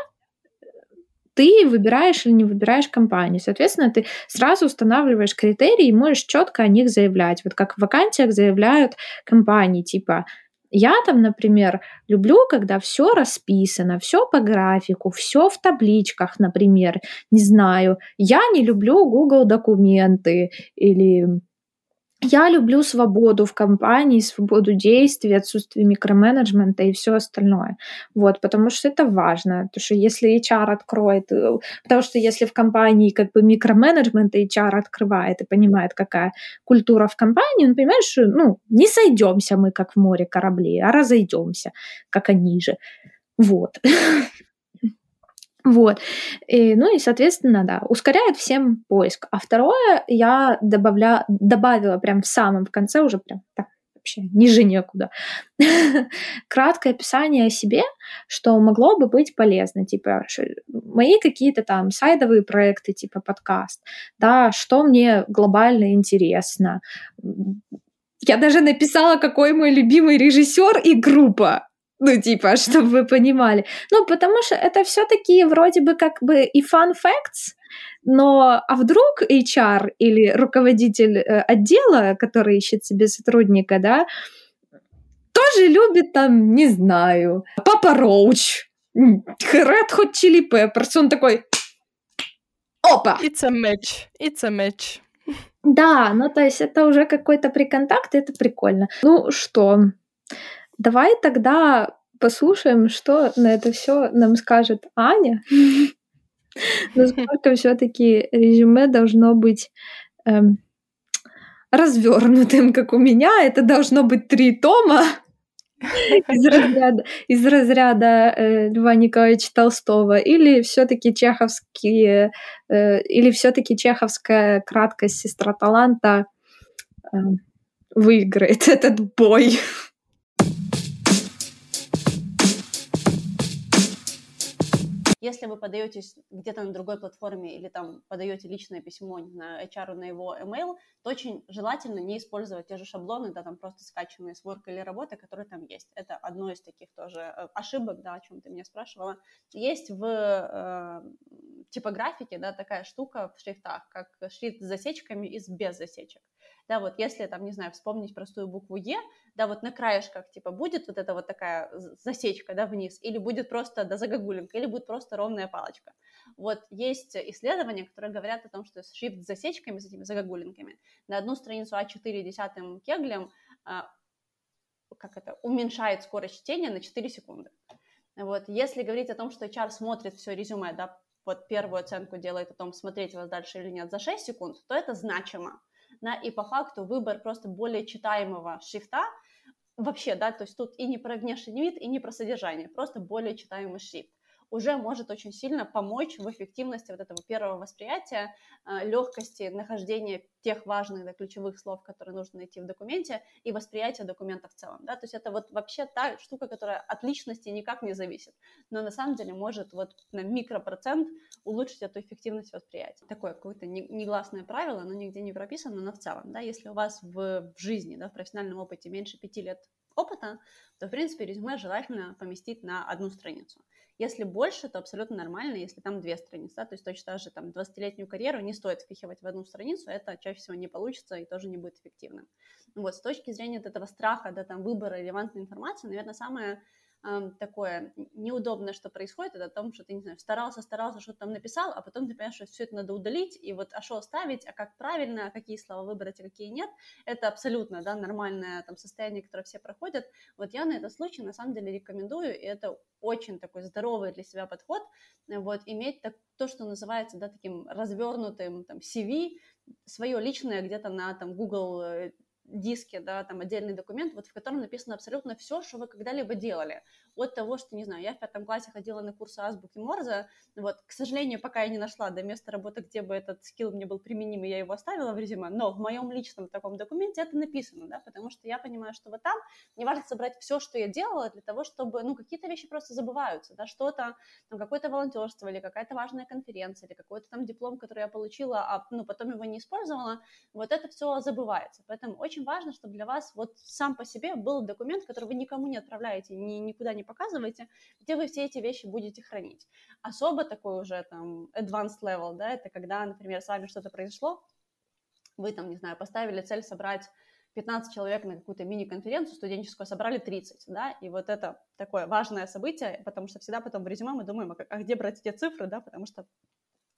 ты выбираешь или не выбираешь компанию. Соответственно, ты сразу устанавливаешь критерии и можешь четко о них заявлять. Вот как в вакансиях заявляют компании, типа я там, например, люблю, когда все расписано, все по графику, все в табличках, например. Не знаю, я не люблю Google документы или я люблю свободу в компании, свободу действий, отсутствие микроменеджмента и все остальное. Вот, потому что это важно. Потому что если HR откроет, э, потому что если в компании как бы микроменеджмент HR открывает и понимает, какая культура в компании, он понимает, что ну, не сойдемся мы, как в море кораблей, а разойдемся, как они же. Вот. Вот. И, ну и, соответственно, да, ускоряет всем поиск. А второе я добавля, добавила прям в самом конце уже прям так, вообще ниже некуда. Краткое описание о себе, что могло бы быть полезно, типа мои какие-то там сайдовые проекты, типа подкаст, да, что мне глобально интересно. Я даже написала, какой мой любимый режиссер и группа. Ну, типа, чтобы вы понимали. Ну, потому что это все-таки вроде бы как бы и fun facts, но а вдруг HR или руководитель э, отдела, который ищет себе сотрудника, да, тоже любит там, не знаю, Папа Роуч, Red Hot Chili Peppers, он такой, опа! It's a match, it's a match. Да, ну то есть это уже какой-то приконтакт, это прикольно. Ну что, Давай тогда послушаем, что на это все нам скажет Аня. Насколько все-таки резюме должно быть эм, развернутым, как у меня. Это должно быть три тома из разряда, из разряда э, Льва Николаевича Толстого, или все-таки чеховские, э, или все-таки чеховская краткость сестра таланта э, выиграет этот бой. Если вы подаетесь где-то на другой платформе или там подаете личное письмо на HR на его email, то очень желательно не использовать те же шаблоны, да, там просто скачанные с work или работы, которые там есть. Это одно из таких тоже э, ошибок, да, о чем ты меня спрашивала. Есть в э, типографике, да, такая штука в шрифтах, как шрифт с засечками и с без засечек да, вот если там, не знаю, вспомнить простую букву Е, да, вот на краешках, типа, будет вот эта вот такая засечка, да, вниз, или будет просто, да, загогулинка, или будет просто ровная палочка. Вот есть исследования, которые говорят о том, что шрифт с засечками, с этими загогулинками, на одну страницу А4 десятым кеглем, а, как это, уменьшает скорость чтения на 4 секунды. Вот, если говорить о том, что HR смотрит все резюме, да, вот первую оценку делает о том, смотреть вас дальше или нет за 6 секунд, то это значимо да, и по факту выбор просто более читаемого шрифта, вообще, да, то есть тут и не про внешний вид, и не про содержание, просто более читаемый шрифт. Уже может очень сильно помочь в эффективности вот этого первого восприятия, э, легкости нахождения тех важных да, ключевых слов, которые нужно найти в документе, и восприятия документа в целом. Да? То есть это вот вообще та штука, которая от личности никак не зависит, но на самом деле может вот на микропроцент улучшить эту эффективность восприятия. Такое какое-то негласное правило, оно нигде не прописано, но в целом, да, если у вас в, в жизни, да, в профессиональном опыте меньше пяти лет опыта, то, в принципе, резюме желательно поместить на одну страницу. Если больше, то абсолютно нормально, если там две страницы, да, то есть точно так же там 20-летнюю карьеру не стоит впихивать в одну страницу, это чаще всего не получится и тоже не будет эффективным. Вот, с точки зрения вот этого страха, да, там, выбора релевантной информации, наверное, самое такое неудобное, что происходит, это о том, что ты, не знаю, старался, старался, что-то там написал, а потом ты понимаешь, что все это надо удалить, и вот, а что оставить, а как правильно, а какие слова выбрать, а какие нет, это абсолютно, да, нормальное там состояние, которое все проходят. Вот я на этот случай, на самом деле, рекомендую, и это очень такой здоровый для себя подход, вот, иметь так, то, что называется, да, таким развернутым, там, CV, свое личное где-то на, там, Google э, диске, да, там отдельный документ, вот в котором написано абсолютно все, что вы когда-либо делали от того, что, не знаю, я в пятом классе ходила на курсы азбуки Морзе, вот, к сожалению, пока я не нашла до места работы, где бы этот скилл мне был применим, и я его оставила в резюме, но в моем личном таком документе это написано, да, потому что я понимаю, что вот там мне важно собрать все, что я делала, для того, чтобы, ну, какие-то вещи просто забываются, да, что-то, там, какое-то волонтерство или какая-то важная конференция или какой-то там диплом, который я получила, а, ну, потом его не использовала, вот это все забывается, поэтому очень важно, чтобы для вас вот сам по себе был документ, который вы никому не отправляете, ни, никуда не показываете, где вы все эти вещи будете хранить. Особо такой уже там advanced level, да, это когда, например, с вами что-то произошло, вы там, не знаю, поставили цель собрать 15 человек на какую-то мини-конференцию студенческую, собрали 30, да, и вот это такое важное событие, потому что всегда потом в резюме мы думаем, а, а где брать эти цифры, да, потому что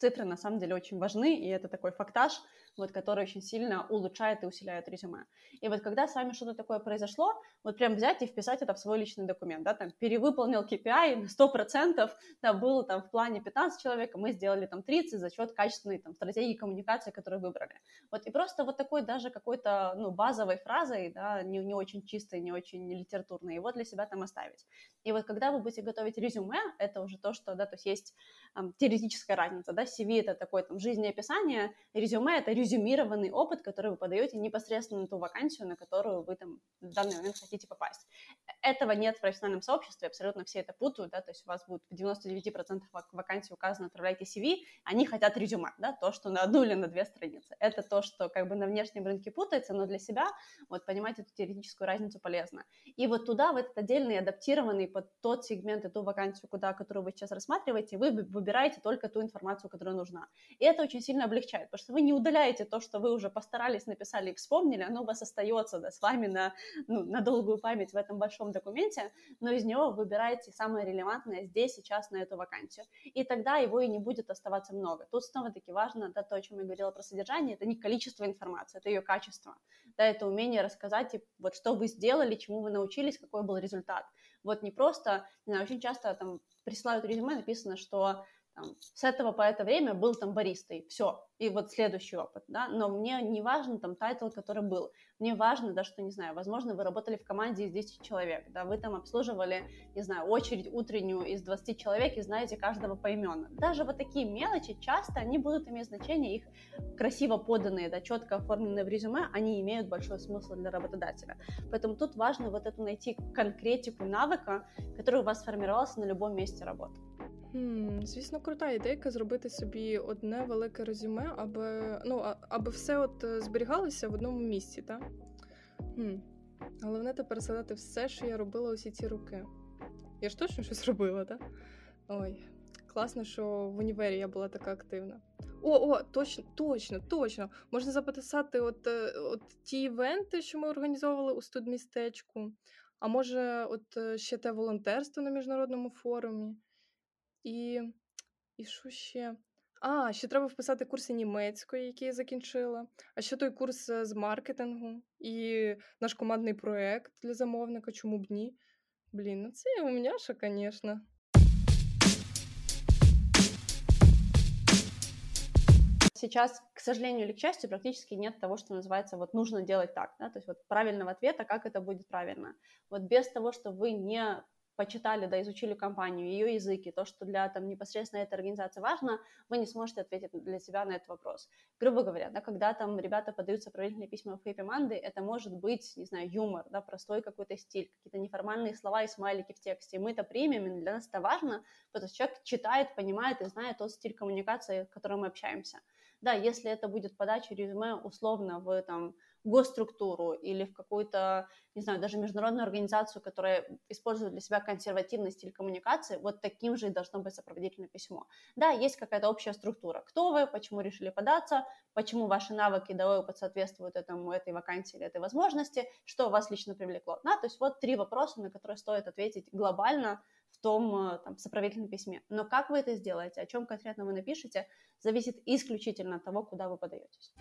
цифры на самом деле очень важны, и это такой фактаж, вот, который очень сильно улучшает и усиляет резюме. И вот когда с вами что-то такое произошло, вот прям взять и вписать это в свой личный документ, да, там, перевыполнил KPI на 100%, да, было там в плане 15 человек, а мы сделали там 30 за счет качественной там стратегии коммуникации, которую выбрали. Вот, и просто вот такой даже какой-то, ну, базовой фразой, да, не, не очень чистой, не очень литературной, его для себя там оставить. И вот когда вы будете готовить резюме, это уже то, что, да, то есть есть там, теоретическая разница, да, CV это такое там жизнеописание, резюме это резюмированный опыт, который вы подаете непосредственно на ту вакансию, на которую вы там в данный момент хотите попасть. Этого нет в профессиональном сообществе, абсолютно все это путают, да, то есть у вас будет в 99% вакансий указано «отправляйте CV», они хотят резюме, да, то, что на одну или на две страницы. Это то, что как бы на внешнем рынке путается, но для себя вот понимать эту теоретическую разницу полезно. И вот туда, в этот отдельный, адаптированный под тот сегмент и ту вакансию, куда, которую вы сейчас рассматриваете, вы выбираете только ту информацию, которая нужна. И это очень сильно облегчает, потому что вы не удаляете то, что вы уже постарались, написали и вспомнили, оно у вас остается да, с вами на, ну, на долгую память в этом большом документе, но из него выбираете самое релевантное здесь, сейчас, на эту вакансию. И тогда его и не будет оставаться много. Тут снова-таки важно, да, то, о чем я говорила про содержание, это не количество информации, это ее качество. Да, это умение рассказать, и вот что вы сделали, чему вы научились, какой был результат. Вот не просто, не знаю, очень часто там присылают резюме, написано, что там, с этого по это время был там баристой, все, и вот следующий опыт, да, но мне не важен там title, который был, мне важно, да, что, не знаю, возможно, вы работали в команде из 10 человек, да, вы там обслуживали, не знаю, очередь утреннюю из 20 человек и знаете каждого поименно. Даже вот такие мелочи часто, они будут иметь значение, их красиво поданные, да, четко оформленные в резюме, они имеют большой смысл для работодателя. Поэтому тут важно вот эту найти конкретику навыка, который у вас сформировался на любом месте работы. Хм, Звісно, крута ідейка зробити собі одне велике резюме, аби ну, аби все от е, зберігалося в одному місці, так? Хм. Головне тепер згадати все, що я робила усі ці роки. Я ж точно щось робила, так? Ой, класно, що в універі я була така активна. О, о, точно, точно, точно. Можна записати от, е, от ті івенти, що ми організовували у студмістечку, а може, от е, ще те волонтерство на міжнародному форумі. І і що ще? А, ще треба вписати курси німецької, які я закінчила, а ще той курс е, з маркетингу і наш командний проект для замовника, чому б ні. Блін, ну це умняша, звісно. сейчас, к сожалению или к счастью, практически нет того, что называется вот нужно делать так, да, то есть вот правильного ответа, как это будет правильно. Вот без того, что вы не почитали, да, изучили компанию, ее языки, то, что для там непосредственно этой организации важно, вы не сможете ответить для себя на этот вопрос. Грубо говоря, да, когда там ребята подают сопроводительные письма в Monday, это может быть, не знаю, юмор, да, простой какой-то стиль, какие-то неформальные слова и смайлики в тексте. Мы это примем, и для нас это важно, потому что человек читает, понимает и знает тот стиль коммуникации, в котором мы общаемся. Да, если это будет подача резюме условно в там госструктуру или в какую-то, не знаю, даже международную организацию, которая использует для себя консервативный стиль коммуникации, вот таким же и должно быть сопроводительное письмо. Да, есть какая-то общая структура. Кто вы, почему решили податься, почему ваши навыки да, опыт соответствуют этому, этой вакансии или этой возможности, что вас лично привлекло. Да, то есть вот три вопроса, на которые стоит ответить глобально в том э, там, сопроводительном письме. Но как вы это сделаете, о чем конкретно вы напишете, зависит исключительно от того, куда вы подаетесь.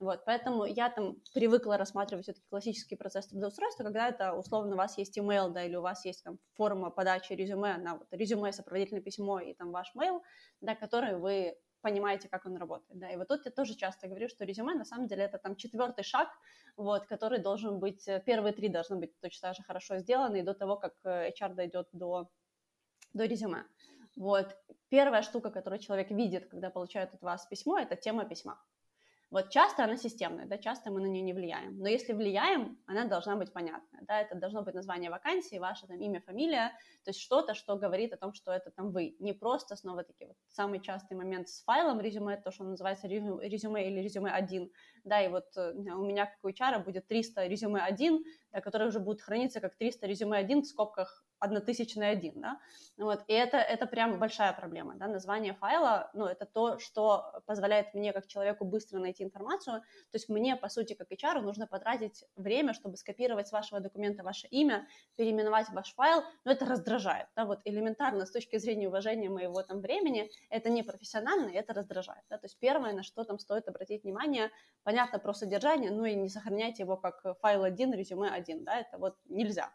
Вот, поэтому я там привыкла рассматривать все-таки классический процесс трудоустройства, когда это условно у вас есть email, да, или у вас есть там форма подачи резюме на вот резюме, сопроводительное письмо и там ваш mail, да, который вы понимаете, как он работает, да, и вот тут я тоже часто говорю, что резюме на самом деле это там четвертый шаг, вот, который должен быть, э, первые три должны быть точно так же хорошо сделаны до того, как э, HR дойдет до, до резюме. Вот, первая штука, которую человек видит, когда получает от вас письмо, это тема письма. Вот часто она системная, да, часто мы на нее не влияем. Но если влияем, она должна быть понятная, да, это должно быть название вакансии, ваше там имя, фамилия, то есть что-то, что говорит о том, что это там вы. Не просто снова-таки вот самый частый момент с файлом резюме, то, что называется резюме или резюме 1, да, и вот э, у меня как у HR будет 300 резюме 1, да, которые уже будут храниться как 300 резюме 1 в скобках однотысячный один, да, вот, и это, это прям большая проблема, да, название файла, ну, это то, что позволяет мне, как человеку, быстро найти информацию, то есть мне, по сути, как HR, нужно потратить время, чтобы скопировать с вашего документа ваше имя, переименовать ваш файл, но это раздражает, да, вот элементарно с точки зрения уважения моего там времени, это не профессионально, это раздражает, да, то есть первое, на что там стоит обратить внимание, понятно про содержание, ну и не сохраняйте его как файл 1, резюме 1, да, это вот нельзя,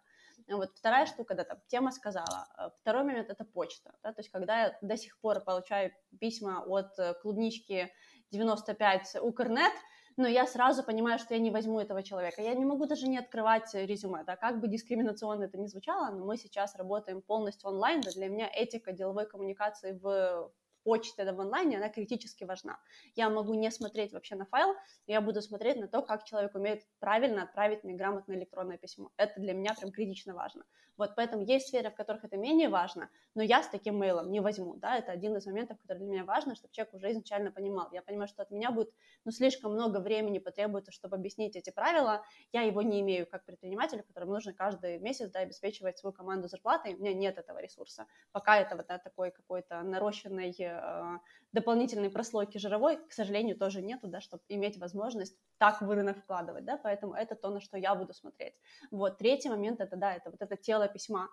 вот вторая штука, да, там, тема сказала. Э, второй момент – это почта, да, то есть когда я до сих пор получаю письма от э, клубнички 95 Укрнет, но я сразу понимаю, что я не возьму этого человека. Я не могу даже не открывать резюме, да, как бы дискриминационно это ни звучало, но мы сейчас работаем полностью онлайн, да, для меня этика деловой коммуникации в почта да, в онлайне, она критически важна. Я могу не смотреть вообще на файл, я буду смотреть на то, как человек умеет правильно отправить мне грамотное электронное письмо. Это для меня прям критично важно. Вот поэтому есть сферы, в которых это менее важно, но я с таким мейлом не возьму, да, это один из моментов, который для меня важно, чтобы человек уже изначально понимал. Я понимаю, что от меня будет, ну, слишком много времени потребуется, чтобы объяснить эти правила, я его не имею как предприниматель, которому нужно каждый месяц, да, обеспечивать свою команду зарплатой, у меня нет этого ресурса. Пока это вот да, такой какой-то нарощенный э, дополнительной прослойки жировой, к сожалению, тоже нету, да, чтобы иметь возможность так в рынок вкладывать, да, поэтому это то, на что я буду смотреть. Вот, третий момент, это, да, это вот это тело письма.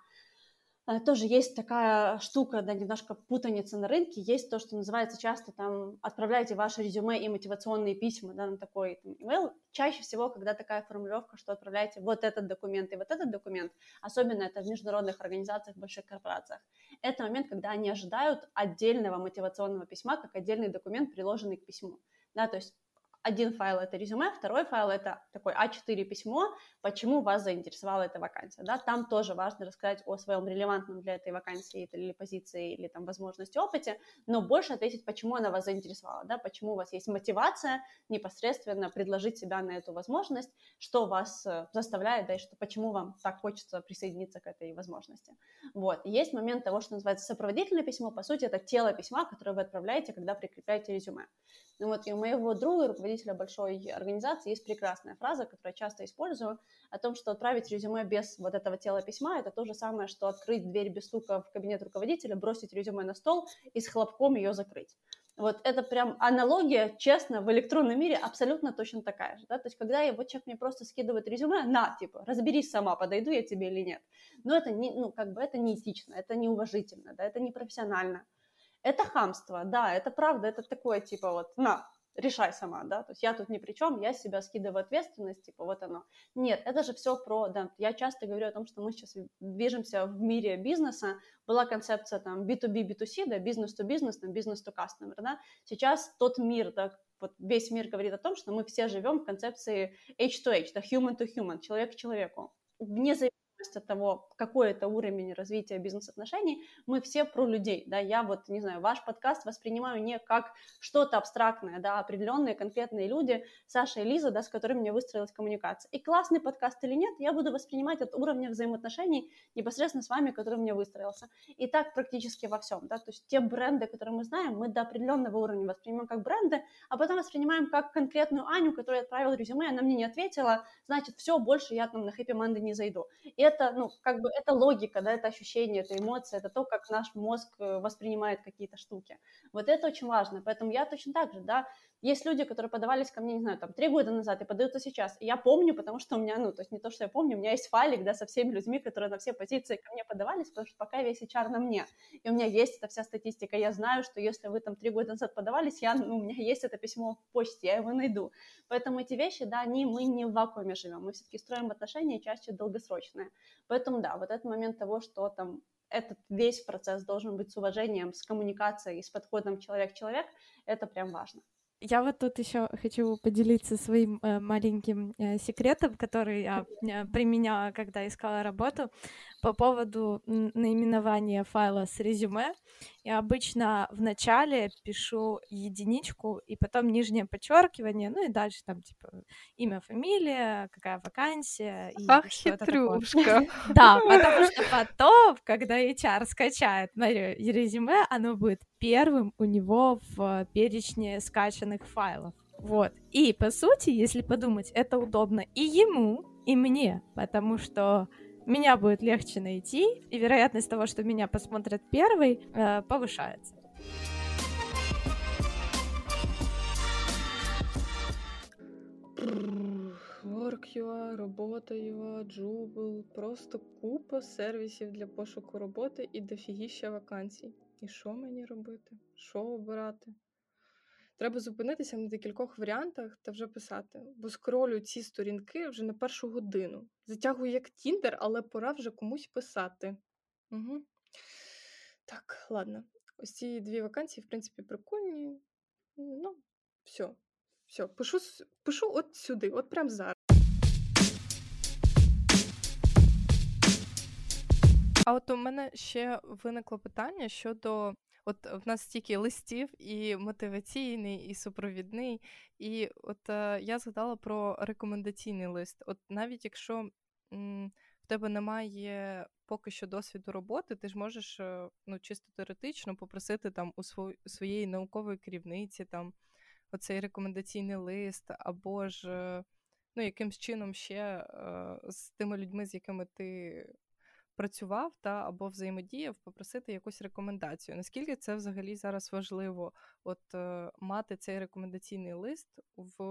Э, тоже есть такая штука, да, немножко путаница на рынке, есть то, что называется часто там отправляйте ваше резюме и мотивационные письма, да, на такой там, email. Чаще всего, когда такая формулировка, что отправляйте вот этот документ и вот этот документ, особенно это в международных организациях, больших корпорациях, это момент, когда они ожидают отдельного мотивационного письма, как отдельный документ, приложенный к письму. Да, то есть один файл это резюме, второй файл это такой А4 письмо, почему вас заинтересовала эта вакансия. Да? Там тоже важно рассказать о своем релевантном для этой вакансии или позиции, или там возможности опыте, но больше ответить, почему она вас заинтересовала, да? почему у вас есть мотивация непосредственно предложить себя на эту возможность, что вас э, заставляет, да, и что, почему вам так хочется присоединиться к этой возможности. Вот. есть момент того, что называется сопроводительное письмо, по сути, это тело письма, которое вы отправляете, когда прикрепляете резюме. Ну вот и у моего друга, руководителя большой организации, есть прекрасная фраза, которую я часто использую, о том, что отправить резюме без вот этого тела письма, это то же самое, что открыть дверь без стука в кабинет руководителя, бросить резюме на стол и с хлопком ее закрыть. Вот это прям аналогия, честно, в электронном мире абсолютно точно такая же. Да? То есть, когда я, вот человек мне просто скидывает резюме, на, типа, разберись сама, подойду я тебе или нет. Но это не, ну, как бы это неэтично, это неуважительно, да, это непрофессионально. Это хамство, да, это правда, это такое, типа, вот, на, решай сама, да, то есть я тут ни при чем, я себя скидываю ответственность, типа вот оно. Нет, это же все про, да, я часто говорю о том, что мы сейчас движемся в мире бизнеса, была концепция там B2B, B2C, да, бизнес-то-бизнес, там, бизнес-то-кастомер, да, сейчас тот мир, да, вот весь мир говорит о том, что мы все живем в концепции H2H, да, human to human, человек к человеку. Вне зависимости от того, какой это уровень развития бизнес-отношений, мы все про людей, да, я вот, не знаю, ваш подкаст воспринимаю не как что-то абстрактное, да, определенные конкретные люди, Саша и Лиза, да, с которыми мне выстроилась коммуникация. И классный подкаст или нет, я буду воспринимать от уровня взаимоотношений непосредственно с вами, который мне выстроился. И так практически во всем, да, то есть те бренды, которые мы знаем, мы до определенного уровня воспринимаем как бренды, а потом воспринимаем как конкретную Аню, которая отправила резюме, она мне не ответила, значит, все, больше я там на хэппи манды не зайду. И это, ну, как бы, это логика, да, это ощущение, это эмоция, это то, как наш мозг э, воспринимает какие-то штуки. Вот это очень важно, поэтому я точно так же, да, есть люди, которые подавались ко мне, не знаю, там, три года назад и подаются сейчас. И я помню, потому что у меня, ну, то есть не то, что я помню, у меня есть файлик, да, со всеми людьми, которые на все позиции ко мне подавались, потому что пока весь HR на мне. И у меня есть эта вся статистика. Я знаю, что если вы там три года назад подавались, я, ну, у меня есть это письмо в почте, я его найду. Поэтому эти вещи, да, они, мы не в вакууме живем, мы все-таки строим отношения чаще долгосрочные. Поэтому, да, вот этот момент того, что там этот весь процесс должен быть с уважением, с коммуникацией, с подходом человек-человек, это прям важно. Я вот тут еще хочу поделиться своим э, маленьким э, секретом, который я э, применяла, когда искала работу по поводу наименования файла с резюме. Я обычно в начале пишу единичку и потом нижнее подчеркивание, ну и дальше там типа имя, фамилия, какая вакансия и Ах, хитрюшка. Да, потому что потом, когда HR скачает мое резюме, оно будет первым у него в перечне скачанных файлов. Вот. И, по сути, если подумать, это удобно и ему, и мне, потому что меня будет легче найти, и вероятность того, что меня посмотрят первый, э, повышается. Work.ua, Робота.ua, Jubel, просто купа сервісів для пошуку роботи і дофігіща вакансій. І що мені робити? Що обирати? Треба зупинитися на декількох варіантах та вже писати, бо скролю ці сторінки вже на першу годину. Затягую як Тіндер, але пора вже комусь писати. Угу. Так, ладно. Ось ці дві вакансії, в принципі, прикольні. Ну, все. Все, пишу пишу от сюди, от прямо зараз. А от у мене ще виникло питання щодо От в нас стільки листів, і мотиваційний, і супровідний. І от е, я згадала про рекомендаційний лист. От навіть якщо в тебе немає поки що досвіду роботи, ти ж можеш е, ну, чисто теоретично попросити там у своєї наукової керівниці там оцей рекомендаційний лист, або ж е, ну, якимсь чином ще з тими людьми, з якими ти працював та або взаємодіяв, попросити якусь рекомендацію. Наскільки це взагалі зараз важливо, от е, мати цей рекомендаційний лист в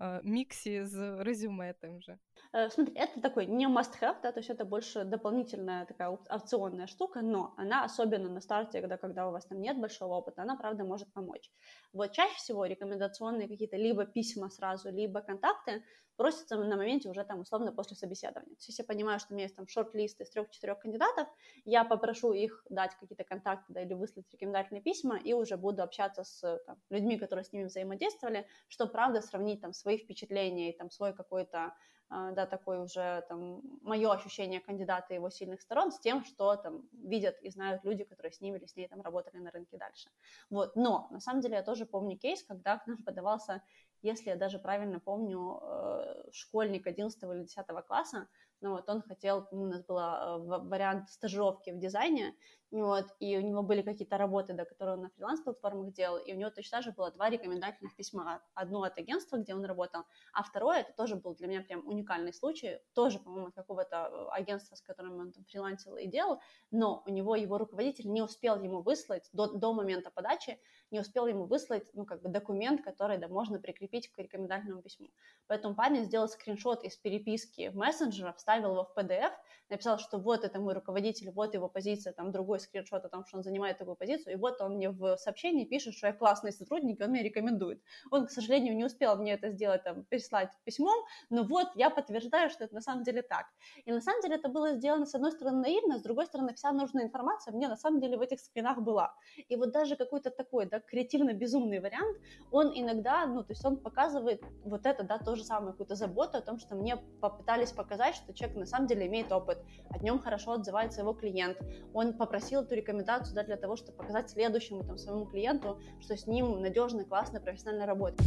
э, миксе с резюме тем же? Э, смотри, это такой не must-have, да, то есть это больше дополнительная такая опционная штука, но она особенно на старте, когда, когда у вас там нет большого опыта, она, правда, может помочь. Вот чаще всего рекомендационные какие-то либо письма сразу, либо контакты просятся на моменте уже там условно после собеседования. То есть я понимаю, что у меня есть там шорт-лист из трех-четырех кандидатов, я попрошу их дать какие-то контакты да, или выслать рекомендательные письма и уже буду общаться с там, людьми, которые с ними взаимодействовали, чтобы, правда, сравнить там свои впечатления и там свой какой-то а, да, такое уже там мое ощущение кандидата и его сильных сторон с тем, что там видят и знают люди, которые с ним или с ней там работали на рынке дальше. Вот, но на самом деле я тоже помню кейс, когда к нам подавался, если я даже правильно помню, э, школьник 11 или 10 класса, ну вот он хотел, у нас был э, вариант стажировки в дизайне, вот, и у него были какие-то работы, да, которые он на фриланс-платформах делал, и у него точно же было два рекомендательных письма. Одно от агентства, где он работал, а второе, это тоже был для меня прям уникальный случай, тоже, по-моему, от какого-то агентства, с которым он там фрилансил и делал, но у него его руководитель не успел ему выслать до, до момента подачи, не успел ему выслать, ну, как бы документ, который, да, можно прикрепить к рекомендательному письму. Поэтому парень сделал скриншот из переписки в мессенджера, вставил его в PDF, написал, что вот это мой руководитель, вот его позиция, там, другой скриншот о том, что он занимает такую позицию, и вот он мне в сообщении пишет, что я классный сотрудник, и он мне рекомендует. Он, к сожалению, не успел мне это сделать, там, прислать письмом, но вот я подтверждаю, что это на самом деле так. И на самом деле это было сделано, с одной стороны, наивно, с другой стороны, вся нужная информация мне на самом деле в этих скринах была. И вот даже какой-то такой, да, креативно-безумный вариант, он иногда, ну, то есть он показывает вот это, да, то же самое, какую-то заботу о том, что мне попытались показать, что человек на самом деле имеет опыт, о нем хорошо отзывается его клиент, он попросил эту рекомендацию, да, для того, чтобы показать следующему, там, своему клиенту, что с ним надежно, классно, профессионально работать.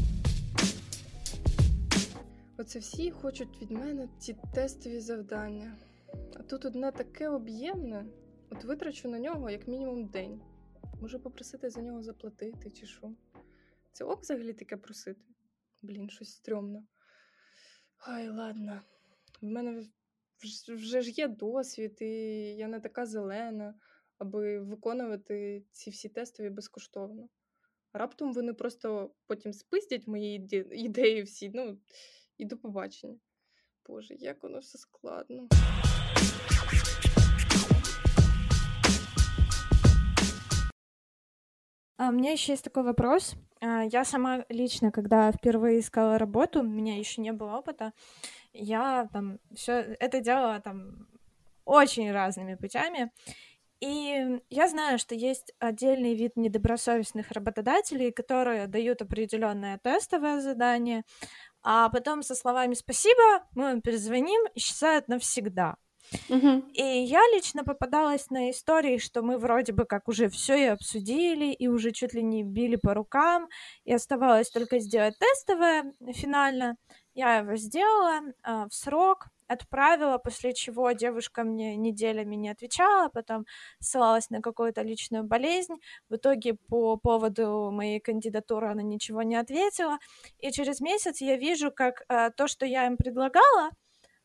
Оце всі хочуть від мене ці тестові завдання. А тут одне таке об'ємне, от витрачу на нього як мінімум день. Можу попросити за нього заплатити чи що. Це ок взагалі таке просити? Блін, щось стрьомно. Ай, ладно. В мене вже ж є досвід, і я не така зелена, аби виконувати ці всі тестові безкоштовно. Раптом вони просто потім спиздять мої ідеї всі. Ну, і до побачення. Боже, як воно все складно. У меня еще есть такой вопрос. А, я сама лично, когда впервые искала работу, у меня еще не было опыта, я там все это делала там очень разными путями. И я знаю, что есть отдельный вид недобросовестных работодателей, которые дают определенное тестовое задание, а потом со словами «спасибо» мы вам перезвоним, исчезают навсегда. Uh-huh. И я лично попадалась на истории, что мы вроде бы как уже все и обсудили, и уже чуть ли не били по рукам, и оставалось только сделать тестовое финально. Я его сделала э, в срок, отправила, после чего девушка мне неделями не отвечала, потом ссылалась на какую-то личную болезнь. В итоге по поводу моей кандидатуры она ничего не ответила. И через месяц я вижу, как э, то, что я им предлагала,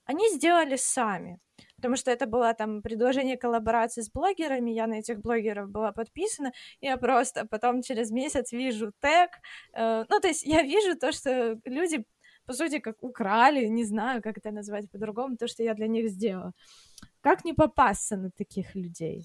они сделали сами. Потому что это было там предложение коллаборации с блогерами, я на этих блогеров была подписана, я просто потом через месяц вижу тег, э, ну, то есть я вижу то, что люди по сути, как украли, не знаю, как это назвать по-другому, то, что я для них сделала. Как не попасться на таких людей?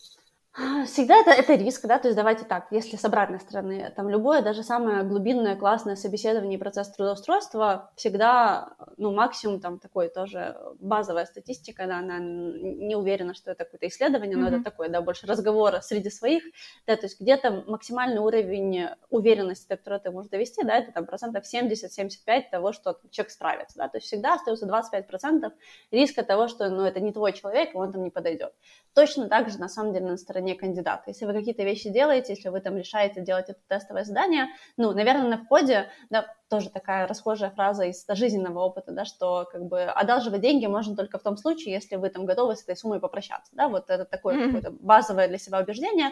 Всегда это, это риск, да, то есть давайте так, если с обратной стороны, там любое, даже самое глубинное, классное собеседование и процесс трудоустройства всегда, ну, максимум там такой тоже базовая статистика, да, она не уверена, что это какое-то исследование, но mm-hmm. это такое, да, больше разговора среди своих, да, то есть где-то максимальный уровень уверенности, до которого ты можешь довести, да, это там процентов 70-75 того, что человек справится, да, то есть всегда остается 25 процентов риска того, что, ну, это не твой человек, и он там не подойдет. Точно так же, на самом деле, на стороне кандидата. Если вы какие-то вещи делаете, если вы там решаете делать это тестовое задание, ну, наверное, на входе, да, тоже такая расхожая фраза из жизненного опыта, да, что как бы одалживать деньги можно только в том случае, если вы там готовы с этой суммой попрощаться, да, вот это такое mm-hmm. какое-то базовое для себя убеждение,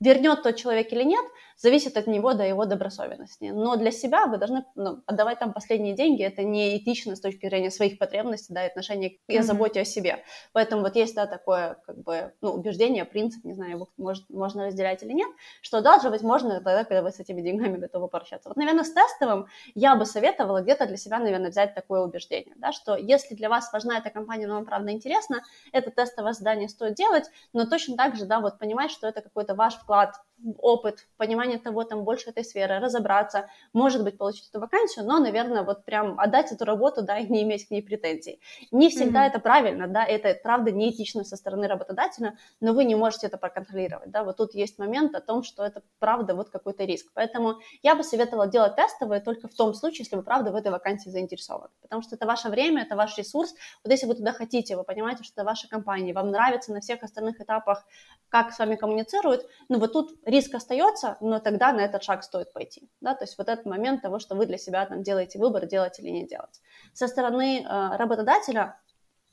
вернет тот человек или нет, зависит от него до его добросовестности. Но для себя вы должны ну, отдавать там последние деньги. Это не этично с точки зрения своих потребностей, да, и отношения к mm-hmm. заботе о себе. Поэтому вот есть, да, такое, как бы, ну, убеждение, принцип, не знаю, его может, можно разделять или нет, что одалживать можно тогда, когда вы с этими деньгами готовы пообщаться. Вот, наверное, с тестовым я бы советовала где-то для себя, наверное, взять такое убеждение, да, что если для вас важна эта компания, но вам правда интересно, это тестовое задание стоит делать, но точно так же, да, вот понимать, что это какой-то ваш Lot. Опыт, понимание того, там, больше этой сферы, разобраться, может быть, получить эту вакансию, но, наверное, вот прям отдать эту работу, да, и не иметь к ней претензий. Не всегда mm-hmm. это правильно, да, это, правда, неэтично со стороны работодателя, но вы не можете это проконтролировать, да, вот тут есть момент о том, что это, правда, вот какой-то риск. Поэтому я бы советовала делать тестовые только в том случае, если вы, правда, в этой вакансии заинтересованы, потому что это ваше время, это ваш ресурс, вот если вы туда хотите, вы понимаете, что это ваша компания, вам нравится на всех остальных этапах, как с вами коммуницируют, ну вот тут риск остается, но тогда на этот шаг стоит пойти, да, то есть вот этот момент того, что вы для себя там делаете выбор, делать или не делать. Со стороны э, работодателя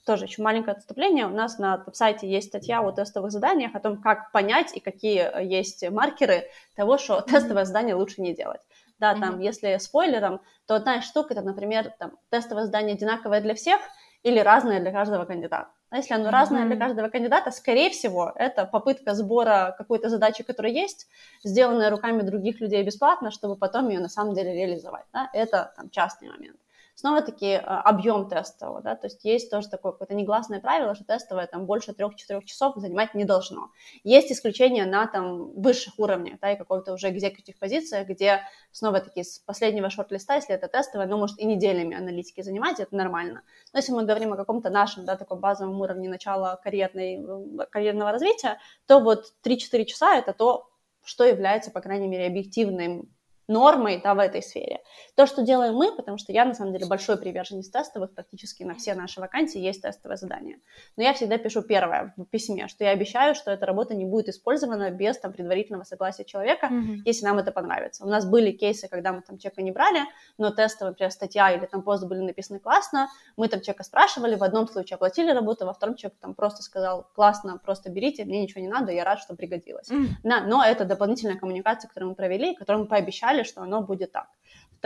тоже еще маленькое отступление. У нас на сайте есть статья о тестовых заданиях, о том, как понять и какие э, есть маркеры того, что mm-hmm. тестовое задание лучше не делать. Да, mm-hmm. там, если спойлером, то одна из штук, это, например, там, тестовое задание одинаковое для всех или разное для каждого кандидата. А если оно mm-hmm. разное для каждого кандидата, скорее всего, это попытка сбора какой-то задачи, которая есть, сделанная руками других людей бесплатно, чтобы потом ее на самом деле реализовать. Да? Это там, частный момент. Снова-таки э, объем тестового, да, то есть есть тоже такое какое-то негласное правило, что тестовое там больше 3-4 часов занимать не должно. Есть исключения на там высших уровнях, да, и какой-то уже экзекутив позиция, где снова-таки с последнего шорт-листа, если это тестовое, ну, может и неделями аналитики занимать, это нормально. Но если мы говорим о каком-то нашем, да, таком базовом уровне начала карьерной, карьерного развития, то вот 3-4 часа это то, что является, по крайней мере, объективным нормой да, в этой сфере. То, что делаем мы, потому что я, на самом деле, большой приверженец тестовых, практически на все наши вакансии есть тестовое задание. Но я всегда пишу первое в письме, что я обещаю, что эта работа не будет использована без там, предварительного согласия человека, mm-hmm. если нам это понравится. У нас были кейсы, когда мы там человека не брали, но тестовая, например, статья или там пост были написаны классно, мы там человека спрашивали, в одном случае оплатили работу, во втором человек там просто сказал, классно, просто берите, мне ничего не надо, я рад, что пригодилось. Mm-hmm. Да, но это дополнительная коммуникация, которую мы провели, которую мы пообещали, сказали, что оно будет так.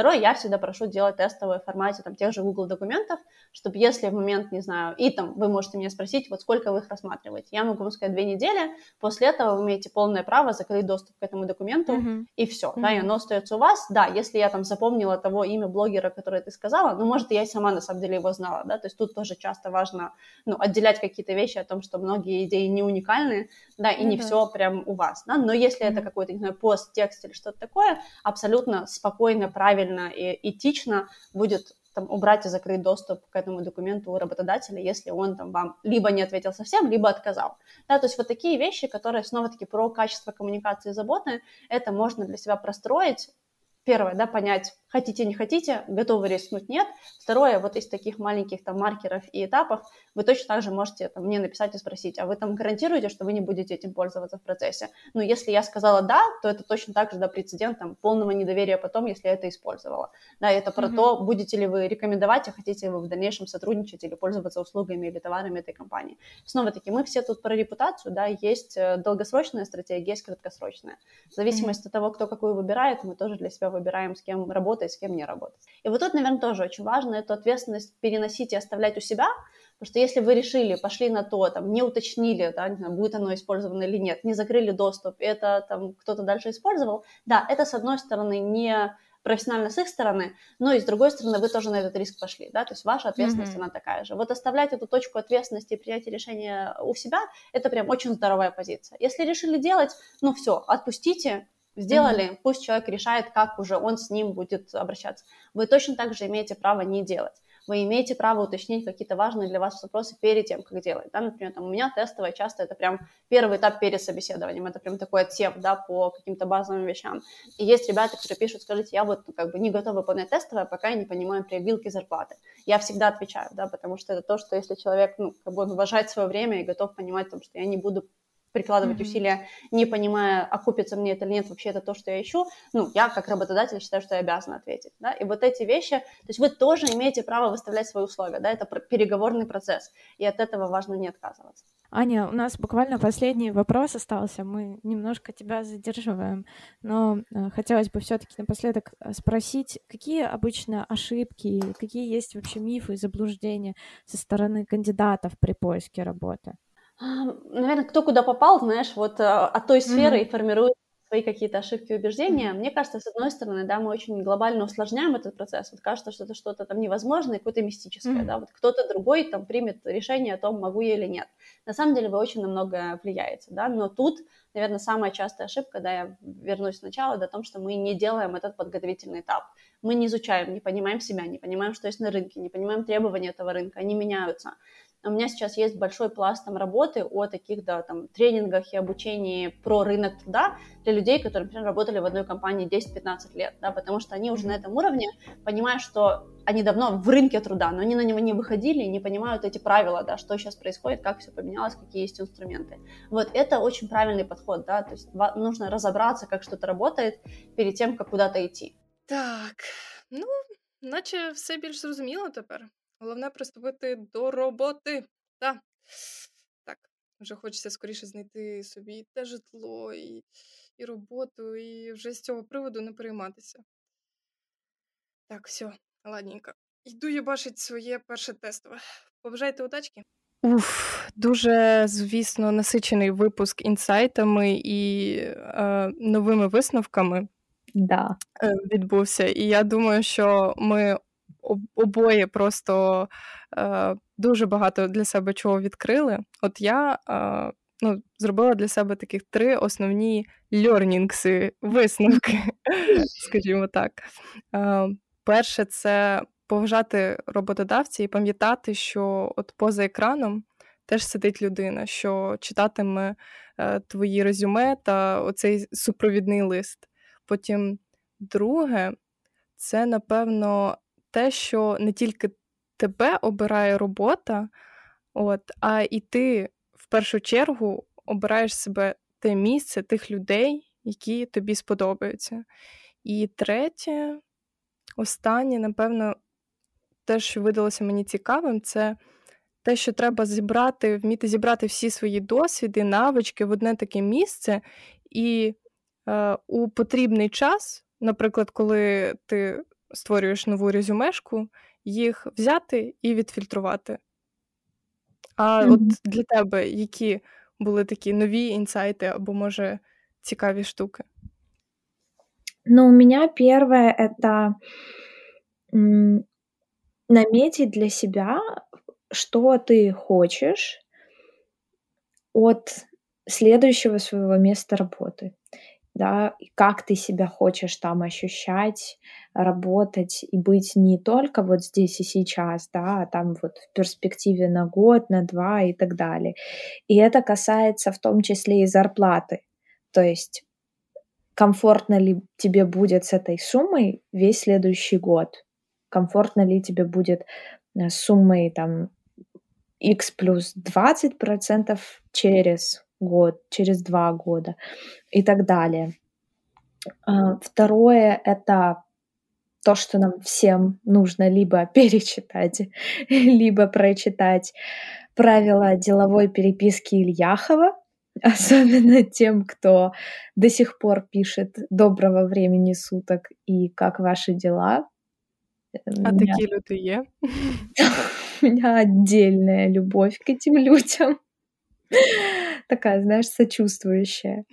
Второе, я всегда прошу делать тестовые в формате там, тех же Google документов, чтобы если в момент, не знаю, и там вы можете меня спросить, вот сколько вы их рассматриваете. Я могу вам сказать две недели, после этого вы имеете полное право закрыть доступ к этому документу, mm-hmm. и все, mm-hmm. да, и оно остается у вас. Да, если я там запомнила того имя блогера, которое ты сказала, ну, может, я и сама на самом деле его знала, да, то есть тут тоже часто важно, ну, отделять какие-то вещи о том, что многие идеи не уникальны, да, и mm-hmm. не все прям у вас, да, но если mm-hmm. это какой-то, не знаю, пост, текст или что-то такое, абсолютно спокойно, правильно и этично будет там, убрать и закрыть доступ к этому документу у работодателя, если он там вам либо не ответил совсем, либо отказал. Да, то есть вот такие вещи, которые снова-таки про качество коммуникации и заботы, это можно для себя простроить. Первое, да, понять, хотите, не хотите, готовы рискнуть, нет. Второе, вот из таких маленьких там маркеров и этапов вы точно так же можете там, мне написать и спросить, а вы там гарантируете, что вы не будете этим пользоваться в процессе? Ну, если я сказала да, то это точно так же, да, прецедент там, полного недоверия потом, если я это использовала. Да, это про mm-hmm. то, будете ли вы рекомендовать, а хотите ли вы в дальнейшем сотрудничать или пользоваться услугами или товарами этой компании. Снова-таки, мы все тут про репутацию, да, есть э, долгосрочная стратегия, есть краткосрочная. В зависимости mm-hmm. от того, кто какую выбирает, мы тоже для себя выбираем, с кем работать, с кем не работать. И вот тут, наверное, тоже очень важно эту ответственность переносить и оставлять у себя, потому что если вы решили, пошли на то, там, не уточнили, да, не знаю, будет оно использовано или нет, не закрыли доступ, это там кто-то дальше использовал, да, это, с одной стороны, не профессионально с их стороны, но и с другой стороны вы тоже на этот риск пошли, да, то есть ваша ответственность, mm-hmm. она такая же. Вот оставлять эту точку ответственности и принятия решения у себя, это прям очень здоровая позиция. Если решили делать, ну все, отпустите, Сделали, mm-hmm. пусть человек решает, как уже он с ним будет обращаться. Вы точно так же имеете право не делать. Вы имеете право уточнить какие-то важные для вас вопросы перед тем, как делать. Да? Например, там, у меня тестовое часто это прям первый этап перед собеседованием, это прям такой отсев да, по каким-то базовым вещам. И есть ребята, которые пишут, скажите, я вот ну, как бы не готова выполнять тестовое, пока я не понимаю привилки зарплаты. Я всегда отвечаю, да, потому что это то, что если человек ну, как бы он уважает свое время и готов понимать, там, что я не буду прикладывать mm-hmm. усилия, не понимая, окупится мне это или нет, вообще это то, что я ищу, ну, я как работодатель считаю, что я обязана ответить, да, и вот эти вещи, то есть вы тоже имеете право выставлять свои условия, да, это переговорный процесс, и от этого важно не отказываться. Аня, у нас буквально последний вопрос остался, мы немножко тебя задерживаем, но э, хотелось бы все-таки напоследок э, спросить, какие обычно ошибки, какие есть вообще мифы и заблуждения со стороны кандидатов при поиске работы? Наверное, кто куда попал, знаешь, вот а, от той сферы mm-hmm. и формирует свои какие-то ошибки и убеждения. Mm-hmm. Мне кажется, с одной стороны, да, мы очень глобально усложняем этот процесс. Вот кажется, что это что-то там невозможное, какое-то мистическое, mm-hmm. да, вот кто-то другой там примет решение о том, могу я или нет. На самом деле вы очень на многое влияете, да, но тут, наверное, самая частая ошибка, да, я вернусь сначала, да, о том, что мы не делаем этот подготовительный этап. Мы не изучаем, не понимаем себя, не понимаем, что есть на рынке, не понимаем требования этого рынка, они меняются у меня сейчас есть большой пласт там работы о таких, да, там, тренингах и обучении про рынок труда для людей, которые, например, работали в одной компании 10-15 лет, да, потому что они уже на этом уровне понимают, что они давно в рынке труда, но они на него не выходили и не понимают эти правила, да, что сейчас происходит, как все поменялось, какие есть инструменты. Вот это очень правильный подход, да, то есть нужно разобраться, как что-то работает перед тем, как куда-то идти. Так, ну, наче все більш зрозуміло тепер. Головне приступити до роботи. Та. Так, вже хочеться скоріше знайти собі те житло, і, і роботу, і вже з цього приводу не перейматися. Так, все, ладненько. Йду я бачить своє перше тестове. Побажайте удачки. Уф, дуже, звісно, насичений випуск інсайтами і е, новими висновками да. е, відбувся. І я думаю, що ми обоє просто е, дуже багато для себе чого відкрили. От я е, ну, зробила для себе таких три основні льорнінгси, висновки, скажімо так. Е, перше, це поважати роботодавця і пам'ятати, що от поза екраном теж сидить людина, що читатиме е, твої резюме та оцей супровідний лист. Потім друге, це напевно те, що не тільки тебе обирає робота, от, а і ти в першу чергу обираєш себе те місце тих людей, які тобі сподобаються. І третє, останнє, напевно, те, що видалося мені цікавим, це те, що треба зібрати, вміти зібрати всі свої досвіди, навички в одне таке місце, і е, у потрібний час, наприклад, коли ти створюєш нову резюмешку, їх взяти і відфільтрувати. А mm-hmm. от для тебе які були такі нові інсайти або, може, цікаві штуки? Ну, у меня первое это м, наметить для себя, что ты хочешь от следующего своего места работы Да, как ты себя хочешь там ощущать, работать и быть не только вот здесь и сейчас, да, а там вот в перспективе на год, на два и так далее. И это касается в том числе и зарплаты. То есть комфортно ли тебе будет с этой суммой весь следующий год, комфортно ли тебе будет э, с суммой там x плюс 20% через год, через два года и так далее. А, второе — это то, что нам всем нужно либо перечитать, либо прочитать правила деловой переписки Ильяхова, особенно тем, кто до сих пор пишет «Доброго времени суток» и «Как ваши дела?». А меня... такие люди є? У меня отдельная любовь к этим людям. Такая, знаешь, сочувствующая.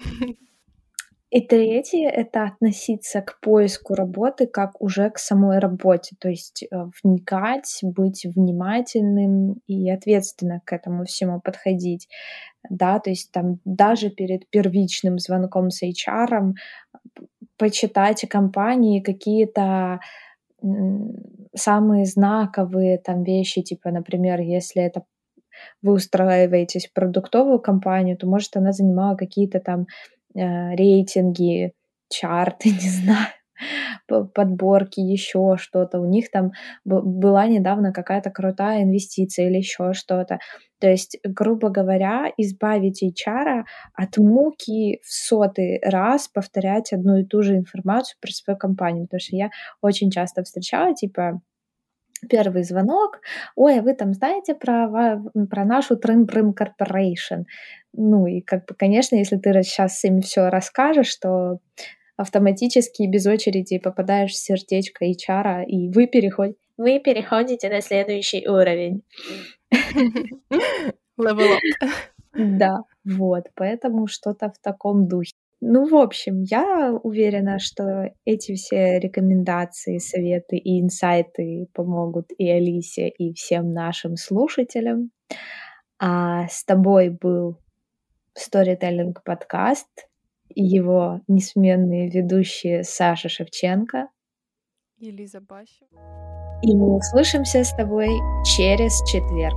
И третье — это относиться к поиску работы как уже к самой работе, то есть э, вникать, быть внимательным и ответственно к этому всему подходить. Да, то есть там даже перед первичным звонком с HR почитать о компании какие-то самые знаковые там вещи, типа, например, если это вы устраиваетесь в продуктовую компанию, то, может, она занимала какие-то там э, рейтинги, чарты, не знаю, подборки, еще что-то. У них там была недавно какая-то крутая инвестиция или еще что-то. То есть, грубо говоря, избавить HR от муки в сотый раз повторять одну и ту же информацию про свою компанию. Потому что я очень часто встречала, типа, первый звонок, ой, а вы там знаете про, про нашу Trim Corporation? Ну и как бы, конечно, если ты сейчас им все расскажешь, то автоматически без очереди попадаешь в сердечко HR, и вы, переход... вы переходите на следующий уровень. Level up. Да, вот, поэтому что-то в таком духе. Ну, в общем, я уверена, что эти все рекомендации, советы и инсайты помогут и Алисе, и всем нашим слушателям. А с тобой был Storytelling подкаст и его несменные ведущие Саша Шевченко и Лиза Бащева. И мы услышимся с тобой через четверг.